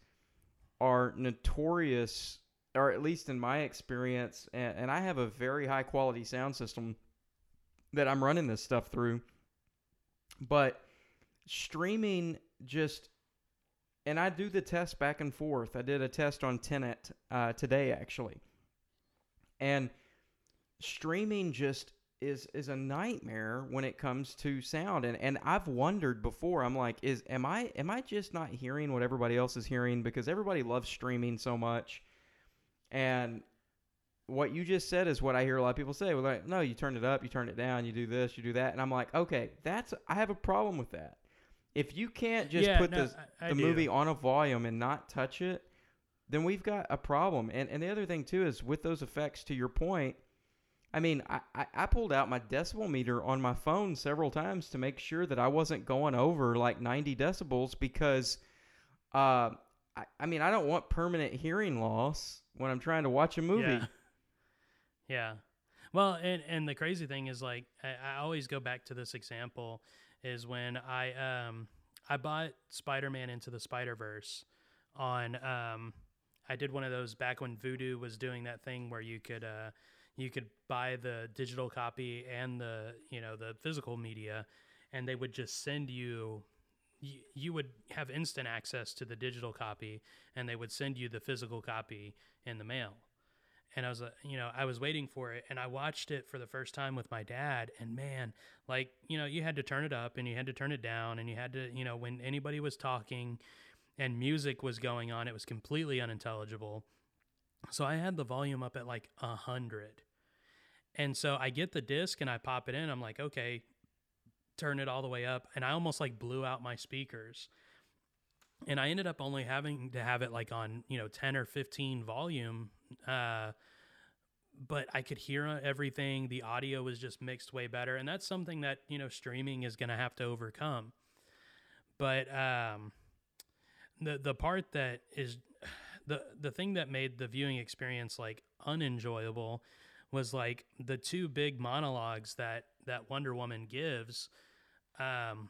are notorious, or at least in my experience, and, and I have a very high quality sound system that I'm running this stuff through. But streaming just, and I do the test back and forth. I did a test on Tenet uh, today, actually. And streaming just is is a nightmare when it comes to sound. And and I've wondered before I'm like is am I am I just not hearing what everybody else is hearing? Because everybody loves streaming so much. And what you just said is what I hear a lot of people say. Well like no you turn it up you turn it down you do this you do that. And I'm like okay that's I have a problem with that. If you can't just Yeah, put no, the I- I the do. movie on a volume and not touch it then we've got a problem. And and the other thing too is with those effects to your point I mean, I, I, I pulled out my decibel meter on my phone several times to make sure that I wasn't going over like 90 decibels because, uh, I, I mean, I don't want permanent hearing loss when I'm trying to watch a movie. Yeah. Yeah. Well, and and the crazy thing is like I, I always go back to this example is when I um I bought Spider-Man into the Spider-Verse on um I did one of those back when Vudu was doing that thing where you could uh you could buy the digital copy and the you know the physical media and they would just send you you, would have instant access to the digital copy and they would send you the physical copy in the mail and I was, uh, you know, I was waiting for it, and I watched it for the first time with my dad, and man, like, you know, you had to turn it up and you had to turn it down, and you had to, you know, when anybody was talking and music was going on, it was completely unintelligible. So I had the volume up at like a hundred, and so I get the disc and I pop it in. I'm like, okay, turn it all the way up, and I almost like blew out my speakers and I ended up only having to have it like on you know 10 or 15 volume uh but I could hear everything the audio was just mixed way better and that's something that you know streaming is going to have to overcome but um the the part that is the the thing that made the viewing experience like unenjoyable was like the two big monologues that that Wonder Woman gives um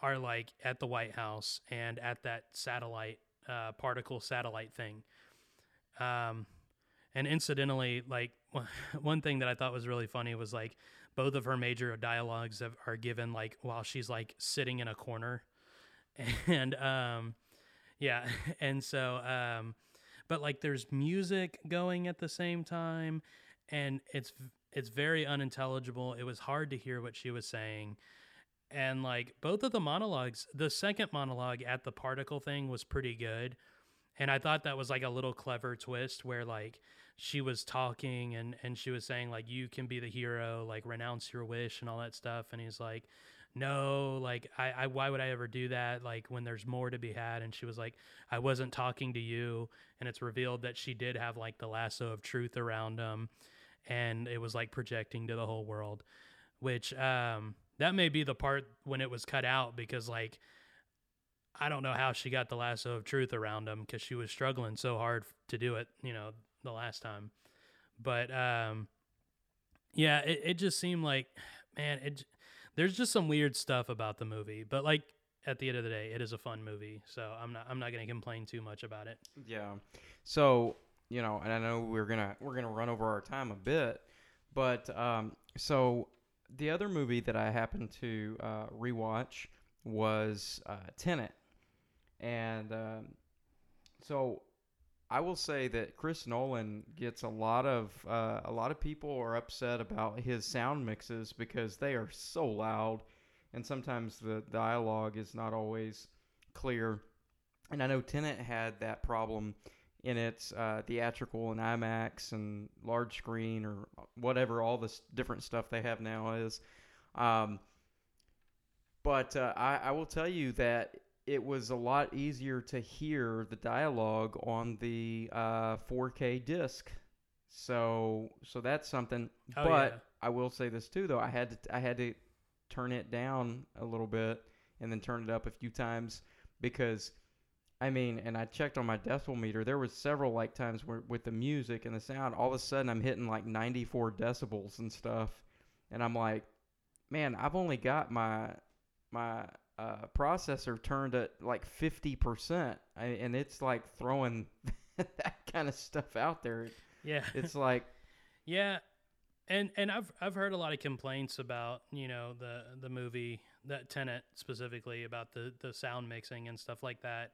are like at the White House and at that satellite uh, particle satellite thing. Um, and incidentally, like one thing that I thought was really funny was like both of her major dialogues have, are given like while she's like sitting in a corner, and um, yeah, and so um, but like there's music going at the same time, and it's it's very unintelligible. It was hard to hear what she was saying. And like both of the monologues the second monologue at the particle thing was pretty good. And i thought that was like a little clever twist where like she was talking and and she was saying like you can be the hero like renounce your wish and all that stuff. And he's like no like I, I why would i ever do that like when there's more to be had? And she was like i wasn't talking to you. And it's revealed that she did have like the lasso of truth around him and it was like projecting to the whole world which um that may be the part when it was cut out because like I don't know how she got the lasso of truth around him because she was struggling so hard to do it, you know, the last time. But um, yeah, it, it just seemed like, man, it there's just some weird stuff about the movie. But like at the end of the day, it is a fun movie, so I'm not I'm not gonna complain too much about it. Yeah. So you know, and I know we're gonna we're gonna run over our time a bit, but um, so the other movie that I happened to uh, rewatch was uh, Tenet, and um, so I will say that Chris Nolan gets a lot of uh, a lot of people are upset about his sound mixes because they are so loud, and sometimes the dialogue is not always clear. And I know Tenet had that problem in its uh, theatrical and IMAX and large screen or whatever all this different stuff they have now is. Um, but uh, I, I will tell you that it was a lot easier to hear the dialogue on the uh, 4K disc. So so that's something. Oh, but yeah. I will say this too, though. I had to I had to turn it down a little bit and then turn it up a few times because I mean, and I checked on my decibel meter. There was several like times where with the music and the sound, all of a sudden I'm hitting like 94 decibels and stuff, and I'm like, man, I've only got my my uh, processor turned at like 50 percent, and it's like throwing that kind of stuff out there. Yeah, It's like, Yeah, and and I've I've heard a lot of complaints about you know the the movie that Tenet specifically about the the sound mixing and stuff like that,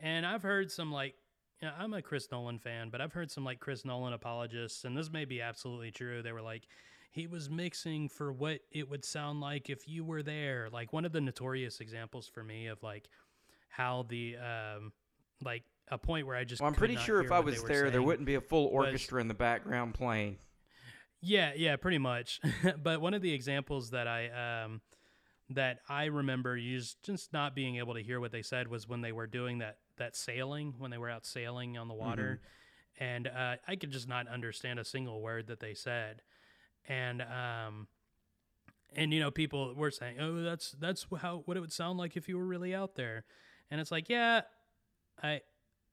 and I've heard some like you know, I'm a Chris Nolan fan, but I've heard some like Chris Nolan apologists, and this may be absolutely true. They were like, he was mixing for what it would sound like if you were there. Like one of the notorious examples for me of like how the um like a point where I just Well, I'm pretty sure if I was there, there wouldn't be a full was- orchestra in the background playing. Yeah, yeah, pretty much. but one of the examples that I um that I remember just, just not being able to hear what they said was when they were doing that that sailing when they were out sailing on the water, and uh, I could just not understand a single word that they said, and um and you know people were saying oh that's that's how what it would sound like if you were really out there, and it's like yeah, I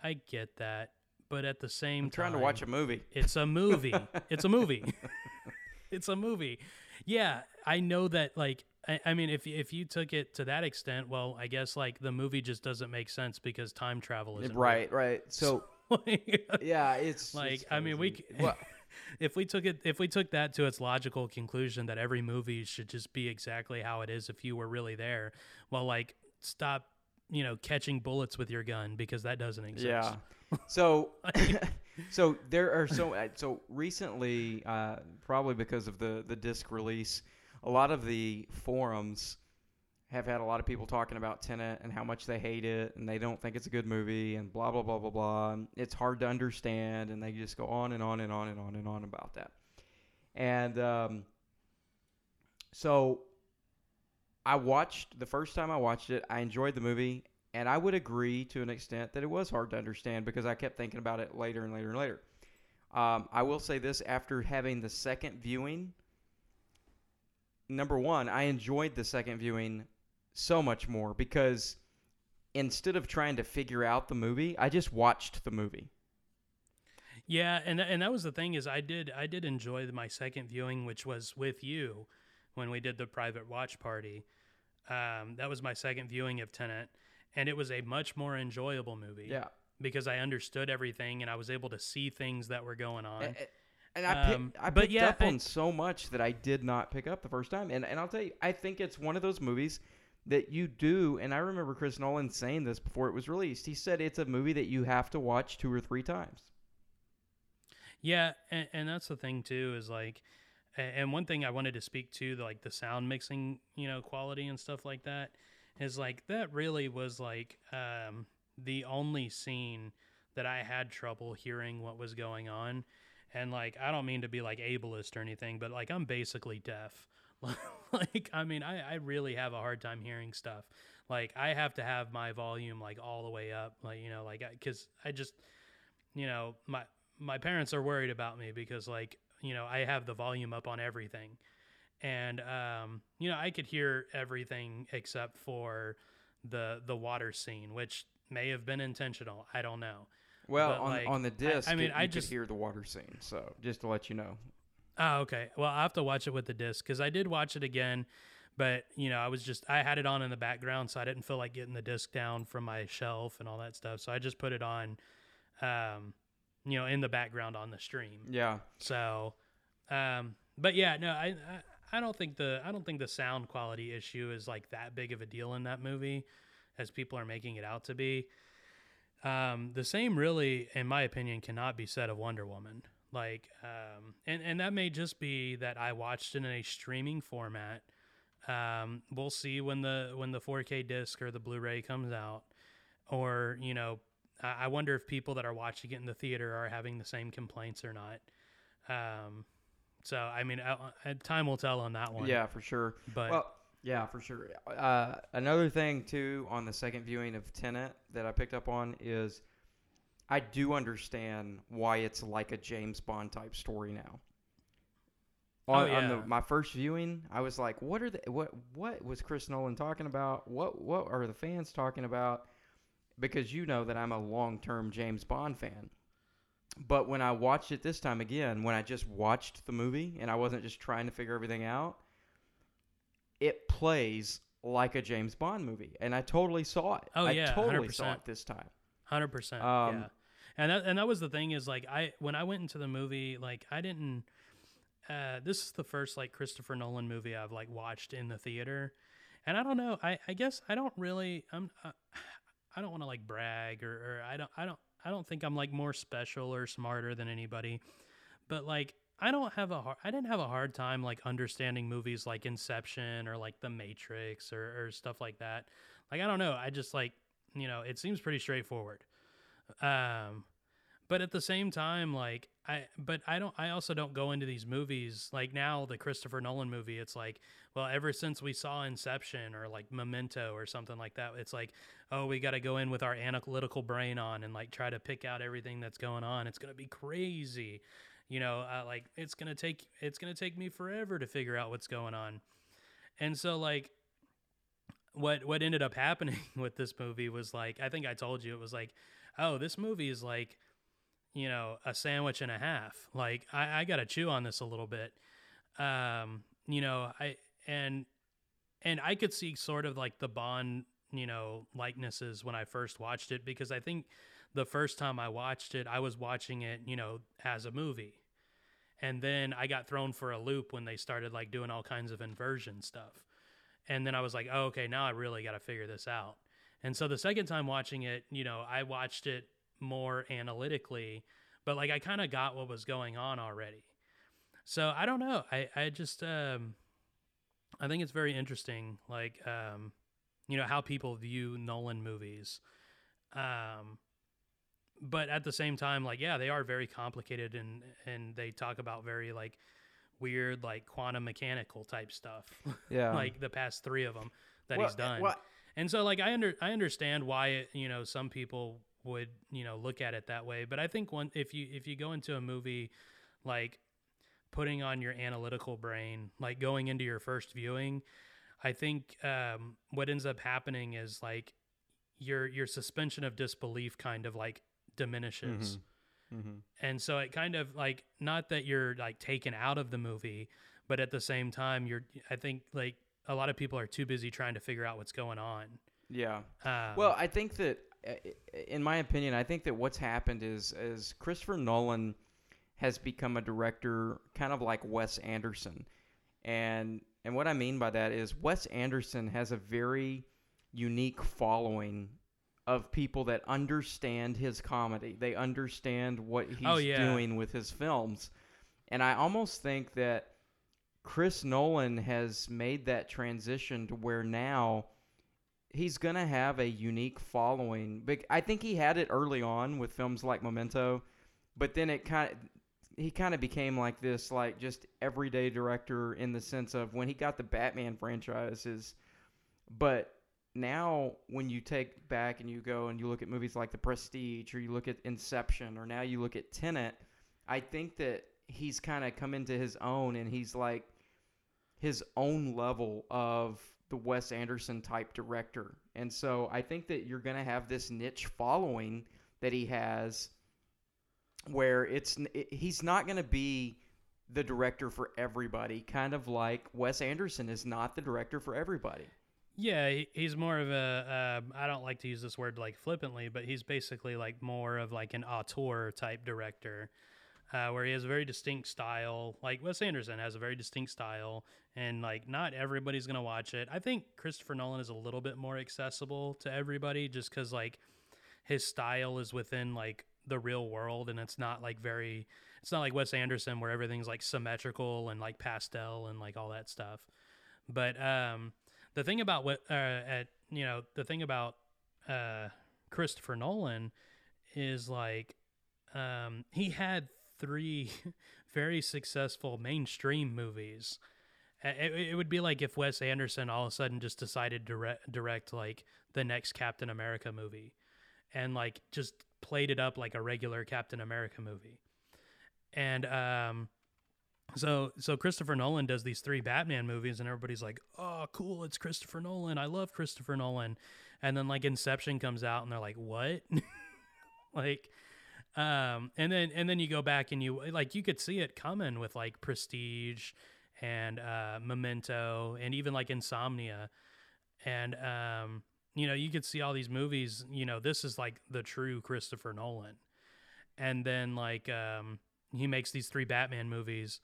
I get that, but at the same I'm trying to watch a movie. it's a movie. it's a movie. it's a movie. Yeah, I know that. Like, I, I mean, if if you took it to that extent, well, I guess like the movie just doesn't make sense because time travel is Right, right. So yeah, it's like it's I mean, we Well, if we took it if we took that to its logical conclusion that every movie should just be exactly how it is if you were really there, well, like stop, you know, catching bullets with your gun because that doesn't exist. Yeah. So, so there are so uh, so recently, uh, probably because of the the disc release, a lot of the forums have had a lot of people talking about Tenet and how much they hate it and they don't think it's a good movie and blah blah blah blah blah. And it's hard to understand and they just go on and on and on and on and on about that. And um, so I watched the first time I watched it, I enjoyed the movie, and I would agree to an extent that it was hard to understand because I kept thinking about it later and later and later. Um, I will say this after having the second viewing. Number one, I enjoyed the second viewing so much more because instead of trying to figure out the movie, I just watched the movie. Yeah, and and that was the thing is I did I did enjoy my second viewing, which was with you when we did the private watch party. Um, that was my second viewing of Tenet, and it was a much more enjoyable movie. Yeah. because I understood everything and I was able to see things that were going on. A- a- And I, pick, Um, I picked yeah, up I- on so much that I did not pick up the first time. And, and I'll tell you, I think it's one of those movies that you do. And I remember Chris Nolan saying this before it was released. He said it's a movie that you have to watch two or three times. Yeah, and, and that's the thing too is like, and one thing I wanted to speak to like the sound mixing, you know, quality and stuff like that is like that really was like um, the only scene that I had trouble hearing what was going on, and like I don't mean to be like ableist or anything, but like I'm basically deaf. like I mean I, I really have a hard time hearing stuff. Like I have to have my volume like all the way up, like you know, like because I just you know my my parents are worried about me because like you know i have the volume up on everything and um you know i could hear everything except for the the water scene which may have been intentional i don't know Well, But, on, like, on the disc, I mean, it- I just- hear the water scene. So just to let you know. Oh, okay. Well, I have to watch it with the disc because I did watch it again, but you know, I was just I had it on in the background, so I didn't feel like getting the disc down from my shelf and all that stuff. So I just put it on, um, you know, in the background on the stream. Yeah. So, um, but yeah, no, I, I I don't think the I don't think the sound quality issue is like that big of a deal in that movie, as people are making it out to be. Um, the same really, in my opinion, cannot be said of Wonder Woman. Like, um, and and that may just be that I watched it in a streaming format. Um, we'll see when the when the 4K disc or the Blu-ray comes out, or you know, I, I wonder if people that are watching it in the theater are having the same complaints or not. Um, so I mean, uh, uh, time will tell on that one. Yeah, for sure. But- well, yeah, for sure. Uh, another thing too on the second viewing of Tenet that I picked up on is I do understand why it's like a James Bond type story now. On, Oh, on the, my first viewing, I was like, "What are the what what was Chris Nolan talking about? What what are the fans talking about?" Because you know that I'm a long term James Bond fan. But when I watched it this time again, when I just watched the movie and I wasn't just trying to figure everything out, it plays like a James Bond movie, and I totally saw it. Oh, I yeah, totally saw 100%. it this time. Hundred percent. Um, yeah. And that and that was the thing is like I when I went into the movie like I didn't. Uh, this is the first like Christopher Nolan movie I've like watched in the theater, and I don't know. I I guess I don't really. I'm. Uh, I don't want to like brag or, or I don't. I don't. I don't think I'm like more special or smarter than anybody, but like I don't have a hard, I didn't have a hard time like understanding movies like Inception or like The Matrix or, or stuff like that. Like I don't know, I just like you know it seems pretty straightforward. Um, but at the same time, like I, but I don't, I also don't go into these movies like now the Christopher Nolan movie. It's like, well, ever since we saw Inception or like Memento or something like that, it's like, oh, we got to go in with our analytical brain on and like try to pick out everything that's going on. It's gonna be crazy, you know. Uh, like it's gonna take, it's gonna take me forever to figure out what's going on, and so like what what ended up happening with this movie was like I think I told you it was like oh this movie is like you know a sandwich and a half. Like I, I gotta chew on this a little bit. Um you know I and and I could see sort of like the Bond you know likenesses when I first watched it because I think the first time I watched it I was watching it you know as a movie and then I got thrown for a loop when they started like doing all kinds of inversion stuff and then I was like, oh, okay, now I really got to figure this out. And so the second time watching it, you know, I watched it more analytically, but like I kind of got what was going on already. So I don't know. I, I just, um, I think it's very interesting, like, um, you know, how people view Nolan movies. Um, but at the same time, like, yeah, they are very complicated and, and they talk about very like, weird like quantum mechanical type stuff. Yeah. like the past 3 of them that Well, he's done. well- and so like I under I understand why it, you know some people would, you know, look at it that way, but I think one if you if you go into a movie like putting on your analytical brain, like going into your first viewing, I think um, what ends up happening is like your your suspension of disbelief kind of like diminishes. And so it kind of like not that you're like taken out of the movie, but at the same time you're I think like a lot of people are too busy trying to figure out what's going on. Yeah. Um, Well, I think that, uh, in my opinion, I think that what's happened is is Christopher Nolan has become a director kind of like Wes Anderson, and and what I mean by that is Wes Anderson has a very unique following of people that understand his comedy. They understand what he's Oh, yeah. doing with his films, and I almost think that Chris Nolan has made that transition to where now he's gonna have a unique following. But I think he had it early on with films like Memento, but then it kind of he kind of became like this like just everyday director in the sense of when he got the Batman franchises. But now when you take back and you go and you look at movies like The Prestige or you look at Inception or now you look at Tenet, I think that he's kind of come into his own and he's like his own level of the Wes Anderson type director. And so I think that you're going to have this niche following that he has where it's it- he's not going to be the director for everybody, kind of like Wes Anderson is not the director for everybody. Yeah, he's more of a. Uh, I don't like to use this word like flippantly, but he's basically like more of like an auteur type director, uh, where he has a very distinct style. Like Wes Anderson has a very distinct style, and like not everybody's gonna watch it. I think Christopher Nolan is a little bit more accessible to everybody, just because like his style is within like the real world, and it's not like very. It's not like Wes Anderson where everything's like symmetrical and like pastel and like all that stuff. But um, the thing about what uh, at you know the thing about uh, Christopher Nolan is like um, he had three very successful mainstream movies. It, it would be like if Wes Anderson all of a sudden just decided to direct like the next Captain America movie, and like just played it up like a regular Captain America movie, and um, so so Christopher Nolan does these three Batman movies and everybody's like, "Oh, cool, it's Christopher Nolan. I love Christopher Nolan." And then like Inception comes out and they're like, "What?" like um and then and then you go back and you like you could see it coming with like Prestige and uh Memento and even like Insomnia. And um you know, you could see all these movies, you know, this is like the true Christopher Nolan. And then like um he makes these three Batman movies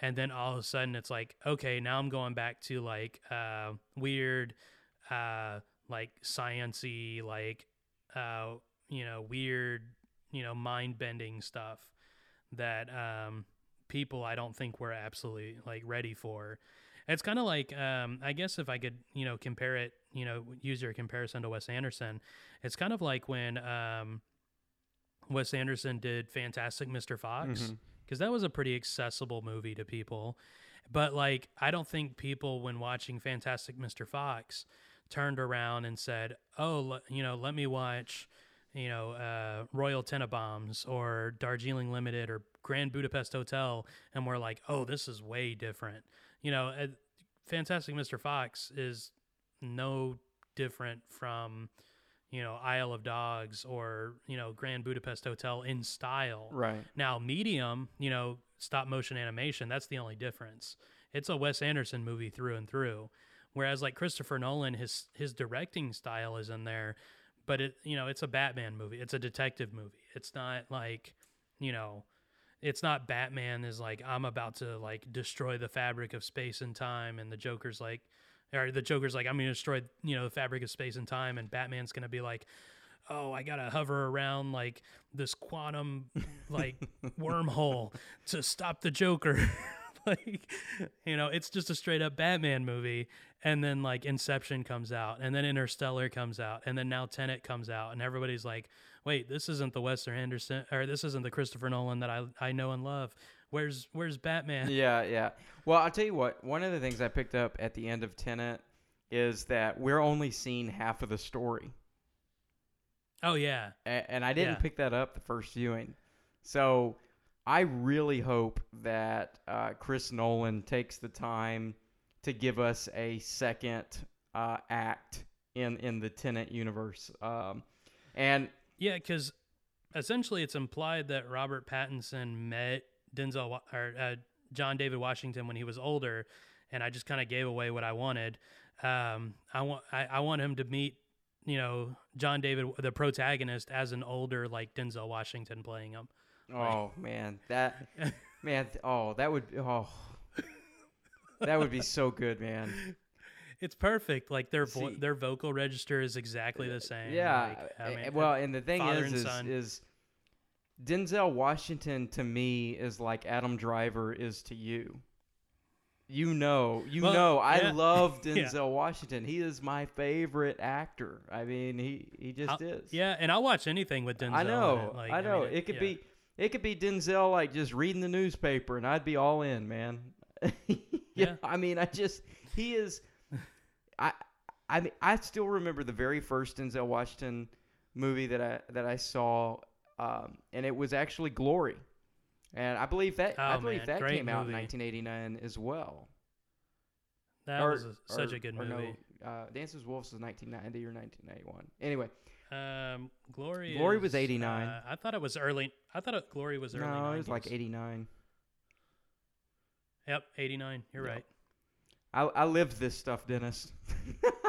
and then all of a sudden it's like okay now i'm going back to like uh weird uh like sciency like uh you know weird you know mind bending stuff that um people I don't think we're absolutely like ready for. It's kind of like um, I guess if I could you know compare it you know use your comparison to Wes Anderson, it's kind of like when um, Wes Anderson did Fantastic Mr. Fox because that was a pretty accessible movie to people. But like, I don't think people, when watching Fantastic Mr. Fox, turned around and said, "Oh, le- you know, let me watch, you know, uh, Royal Tenenbaums or Darjeeling Limited or Grand Budapest Hotel," and we're like, "Oh, this is way different." You know, uh, Fantastic Mr. Fox is no different from, you know, Isle of Dogs or you know, Grand Budapest Hotel in style. Right. Now, medium, you know, stop motion animation, that's the only difference. It's a Wes Anderson movie through and through. Whereas like Christopher Nolan, his his directing style is in there, but it you know, it's a Batman movie. It's a detective movie. It's not like, you know, it's not Batman is like I'm about to like destroy the fabric of space and time and the Joker's like or the Joker's like I'm going to destroy, you know, the fabric of space and time and Batman's going to be like oh, I gotta hover around like this quantum like wormhole to stop the Joker. like, you know, it's just a straight up Batman movie. And then like Inception comes out, and then Interstellar comes out, and then now Tenet comes out, and everybody's like, wait, this isn't the Wes Anderson or this isn't the Christopher Nolan that I I know and love. Where's where's Batman? Yeah, yeah. Well, I'll tell you what. One of the things I picked up at the end of Tenet is that we're only seeing half of the story. Oh yeah. A- and I didn't Yeah. pick that up the first viewing. So I really hope that uh, Chris Nolan takes the time to give us a second uh, act in in the Tenet universe. Um, and Yeah, because essentially it's implied that Robert Pattinson met Denzel or uh, John David Washington when he was older, and I just kind of gave away what I wanted. Um, I want I, I want him to meet you know John David the protagonist as an older like Denzel Washington playing him. oh man, that man, oh that would oh that would be so good, man. It's perfect. Like their vo- See- their vocal register is exactly the same. Yeah. like, I mean, well, and the thing is, and is, is Denzel Washington to me is like Adam Driver is to you. You know, you Well, know, I yeah. love Yeah. Denzel Washington. He is my favorite actor. I mean, he he just I'll- is. yeah, and I'll watch anything with Denzel. I know. Like, I know. mean, it could yeah. be it could be Denzel like just reading the newspaper and I'd be all in, man. yeah, Yeah. I mean, I just he is I I mean, I still remember the very first Denzel Washington movie that I that I saw um, and it was actually Glory. And I believe that I Oh, believe man, that great came out in 1989 as well. That Or- was a, such or- a good movie. No, uh, Dances with Wolves was 1990 or 1991. Anyway, Um, Glory. Glory was 89. Uh, I thought it was early. I thought it, Glory was early. no, it was like 89. Yep, 89. You're Yep. right. I, I lived this stuff, Dennis.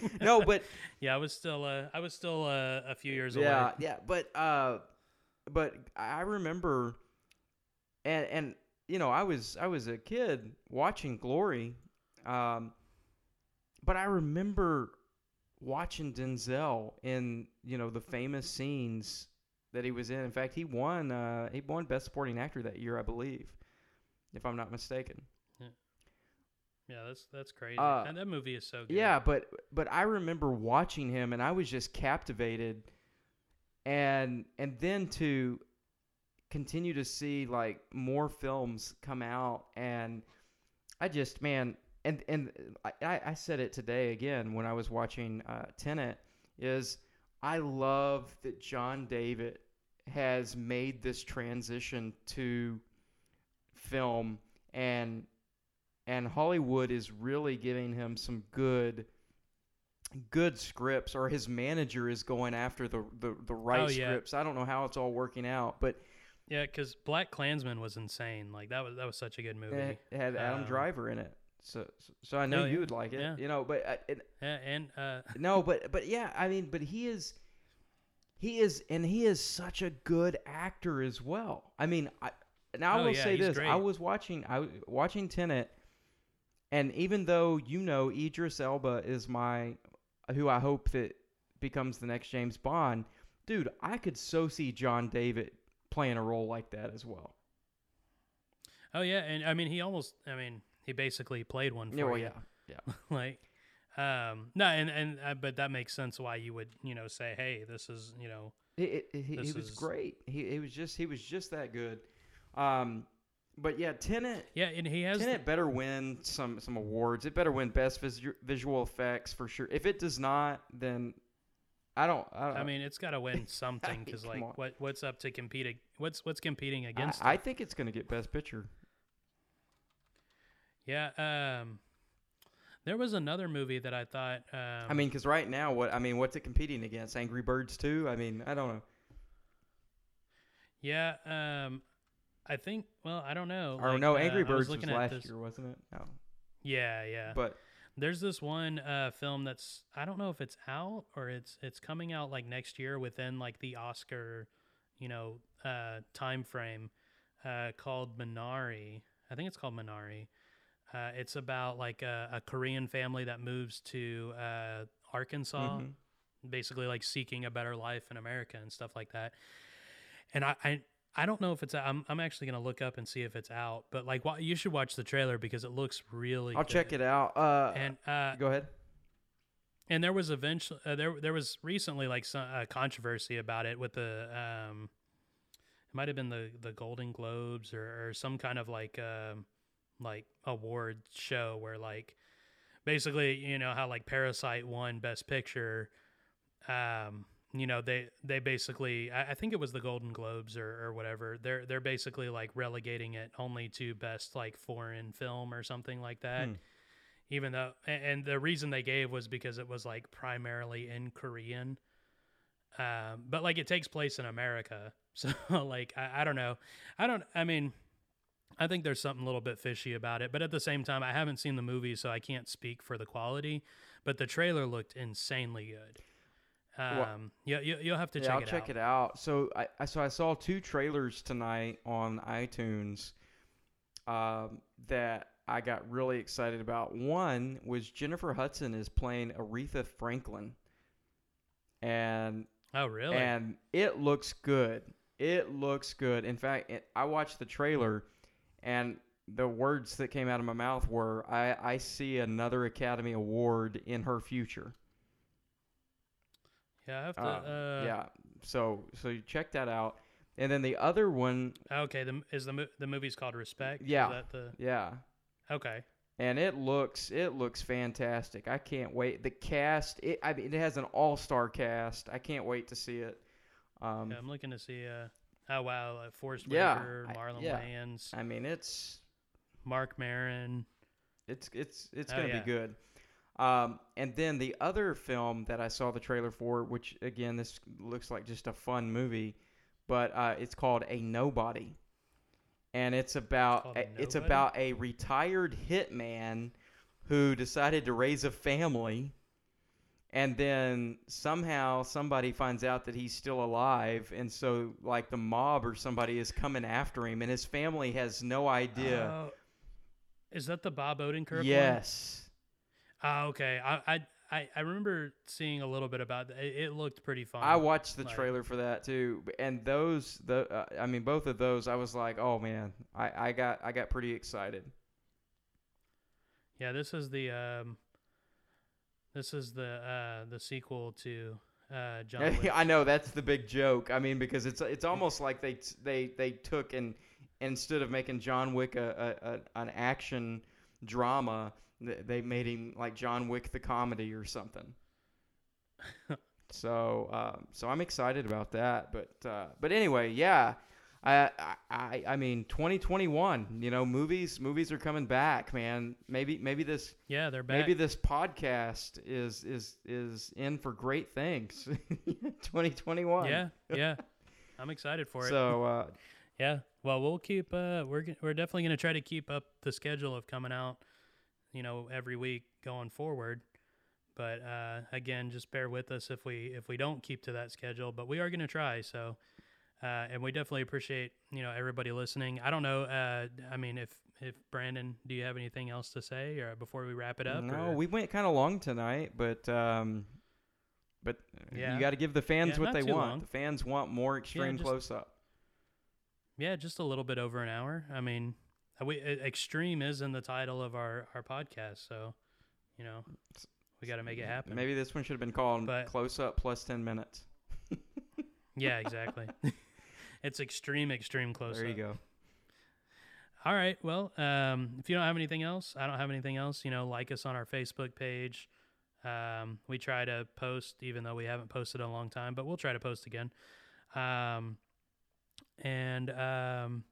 no, but Yeah, I was still. Uh, I was still uh, a few years yeah, away. yeah, but uh, but I remember, and and you know, I was I was a kid watching Glory, um, but I remember watching Denzel in you know the famous scenes that he was in. In fact, he won uh, he won Best Supporting Actor that year, I believe, if I'm not mistaken. Yeah, that's that's crazy. Uh, and that movie is so good. Yeah, but but I remember watching him and I was just captivated and and then to continue to see like more films come out and I just man and and I, I said it today again when I was watching uh, Tenet is I love that John David has made this transition to film and and Hollywood is really giving him some good good scripts or his manager is going after the the, the right Oh, yeah. scripts. I don't know how it's all working out, but yeah, because Black Klansman was insane. Like that was that was such a good movie. it had Adam Um, Driver in it. So so, I know oh, you would like it, Yeah. you know, but uh, it, Yeah, and uh, no, but but yeah, I mean, but he is he is and he is such a good actor as well. I mean, I now I Oh, will yeah, say this: I was watching I was watching Tenet, and even though you know Idris Elba is my who I hope that becomes the next James Bond, dude, I could so see John David playing a role like that as well. Oh yeah, and I mean he almost. I mean he basically played one for Yeah, well, you. yeah, yeah. like, um, no, and and uh, but that makes sense why you would you know say, hey, this is you know, It, it, he, he was great. He, he was just he was just that good. Um, but yeah, Tenet. yeah, and he has. Tenet better win some some awards. It better win best visu- visual effects for sure. If it does not, then I don't. I, don't, I mean, it's got to win something because like on. what what's up to compete? What's what's competing against? I it? think it's going to get best picture. Yeah. Um, there was another movie that I thought. Um, I mean, because right now, what I mean, what's it competing against? Angry Birds too. I mean, I don't know. yeah. Um, I think. Well, I don't know. or like, no, uh, Angry was Birds was, looking at last this- year, wasn't it? No, Yeah, yeah. but There's this one uh, film that's I don't know if it's out or it's it's coming out like next year within like the Oscar, you know, uh, time frame, uh, called Minari. I think it's called Minari. Uh, it's about like a, a Korean family that moves to uh, Arkansas, Mhm. basically like seeking a better life in America and stuff like that. And I, I I don't know if it's I'm I'm actually gonna look up and see if it's out, but like you should watch the trailer because it looks really. I'll check it out. Uh, And uh, go ahead. and there was eventually uh, there there was recently like some uh, controversy about it with the um, it might have been the the Golden Globes or, or some kind of like um like award show where like basically you know how like Parasite won Best Picture, um you know they they basically I, I think it was the Golden Globes or, or whatever. They're they're basically like relegating it only to best like foreign film or something like that. Hmm. even though and the reason they gave was because it was like primarily in korean. Um, but like it takes place in america. So like I, I don't know. I don't i mean i think there's something a little bit fishy about it but at the same time i haven't seen the movie so i can't speak for the quality but the trailer looked insanely good um, yeah, you, you'll have to yeah, check I'll it check out it out. So I, I so I saw two trailers tonight on iTunes um, that I got really excited about. One was Jennifer Hudson is playing Aretha Franklin, and oh really and it looks good. It looks good. In fact, it, I watched the trailer, and the words that came out of my mouth were, "I I see another Academy Award in her future." Yeah i have to Um, uh, yeah. So so you check that out, and then the other one, okay the, is the, the movie's called respect Yeah. that the yeah, okay and it looks it looks fantastic. I can't wait. The cast, it I mean, it has an all star cast. I can't wait to see it. Um, Yeah, I'm looking to see. Uh, oh wow, uh, Forest Yeah, Whitaker, I- Marlon yeah. Wayans, I mean, it's Marc Maron. it's it's it's Oh, gonna yeah. be good. Um, and then the other film that I saw the trailer for, which again this looks like just a fun movie, but uh, it's called A Nobody, and it's about called a- it's about a retired hitman who decided to raise a family, and then somehow somebody finds out that he's still alive, and so like the mob or somebody is coming after him, and his family has no idea. Oh, is that the Bob Odenkirk one? Oh, okay. I, I I remember seeing a little bit about that. It, it looked pretty fun. I watched the like- trailer for that too, and those the uh, I mean both of those I was like, oh man, I, I got I got pretty excited. Yeah, this is the um, this is the uh the sequel to uh John. Wick. I know that's the big joke. I mean because it's it's almost like they they they took and instead of making John Wick a, a, a an action drama, they made him like John Wick the comedy or something. so um, so I'm excited about that. But uh, but anyway, yeah. I, I I mean 2021, you know, movies movies are coming back, man. Maybe maybe this Yeah, they're back. maybe this podcast is is is in for great things. 2021. yeah, yeah. I'm excited for it. So uh, Yeah. Well, we'll keep. Uh, we're we're definitely going to try to keep up the schedule of coming out, you know, every week going forward. But uh, again, just bear with us if we if we don't keep to that schedule. But we are going to try. So, uh, and we definitely appreciate you know everybody listening. I don't know. Uh, I mean, if if Brandon, do you have anything else to say or before we wrap it up? no, or- we went kind of long tonight, but um, but Yeah. you got to give the fans Yeah, what they want. long. The fans want more extreme just- close up. Yeah, just a little bit over an hour. I mean, Uh, We uh, extreme is in the title of our our podcast, so you know we got to make it happen. Maybe this one should have been called But- Close Up Plus 10 Minutes. Yeah, exactly. it's extreme, extreme close. There you go. All right. Well, um, if you don't have anything else, I don't have anything else. You know, like us on our Facebook page. Um, we try to post, even though we haven't posted in a long time, but we'll try to post again. Um, and um,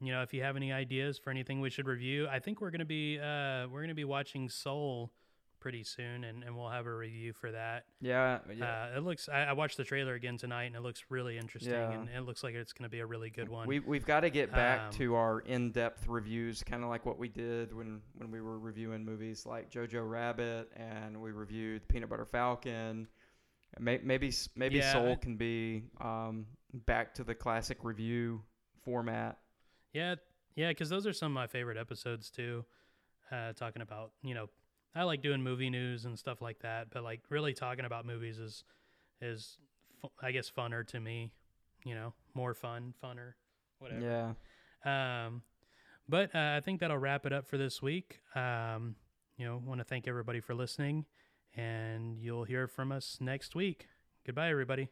you know, if you have any ideas for anything we should review, I think we're gonna be uh, we're gonna be watching Soul pretty soon, and, and we'll have a review for that. Yeah, yeah. Uh, it looks. I, I watched the trailer again tonight, and it looks really interesting, Yeah. and it looks like it's going to be a really good one. we we've got to get back Um, to our in-depth reviews, kind of like what we did when when we were reviewing movies like Jojo Rabbit, and we reviewed Peanut Butter Falcon. Maybe maybe Yeah, Soul can be um, back to the classic review format. Yeah, yeah, because those are some of my favorite episodes too. Uh, talking about, you know, I like doing movie news and stuff like that, but like really talking about movies is is I guess funner to me. You know, more fun, funner, whatever. Yeah. Um, but uh, I think that'll wrap it up for this week. Um, you know, want to thank everybody for listening, and you'll hear from us next week. Goodbye, everybody.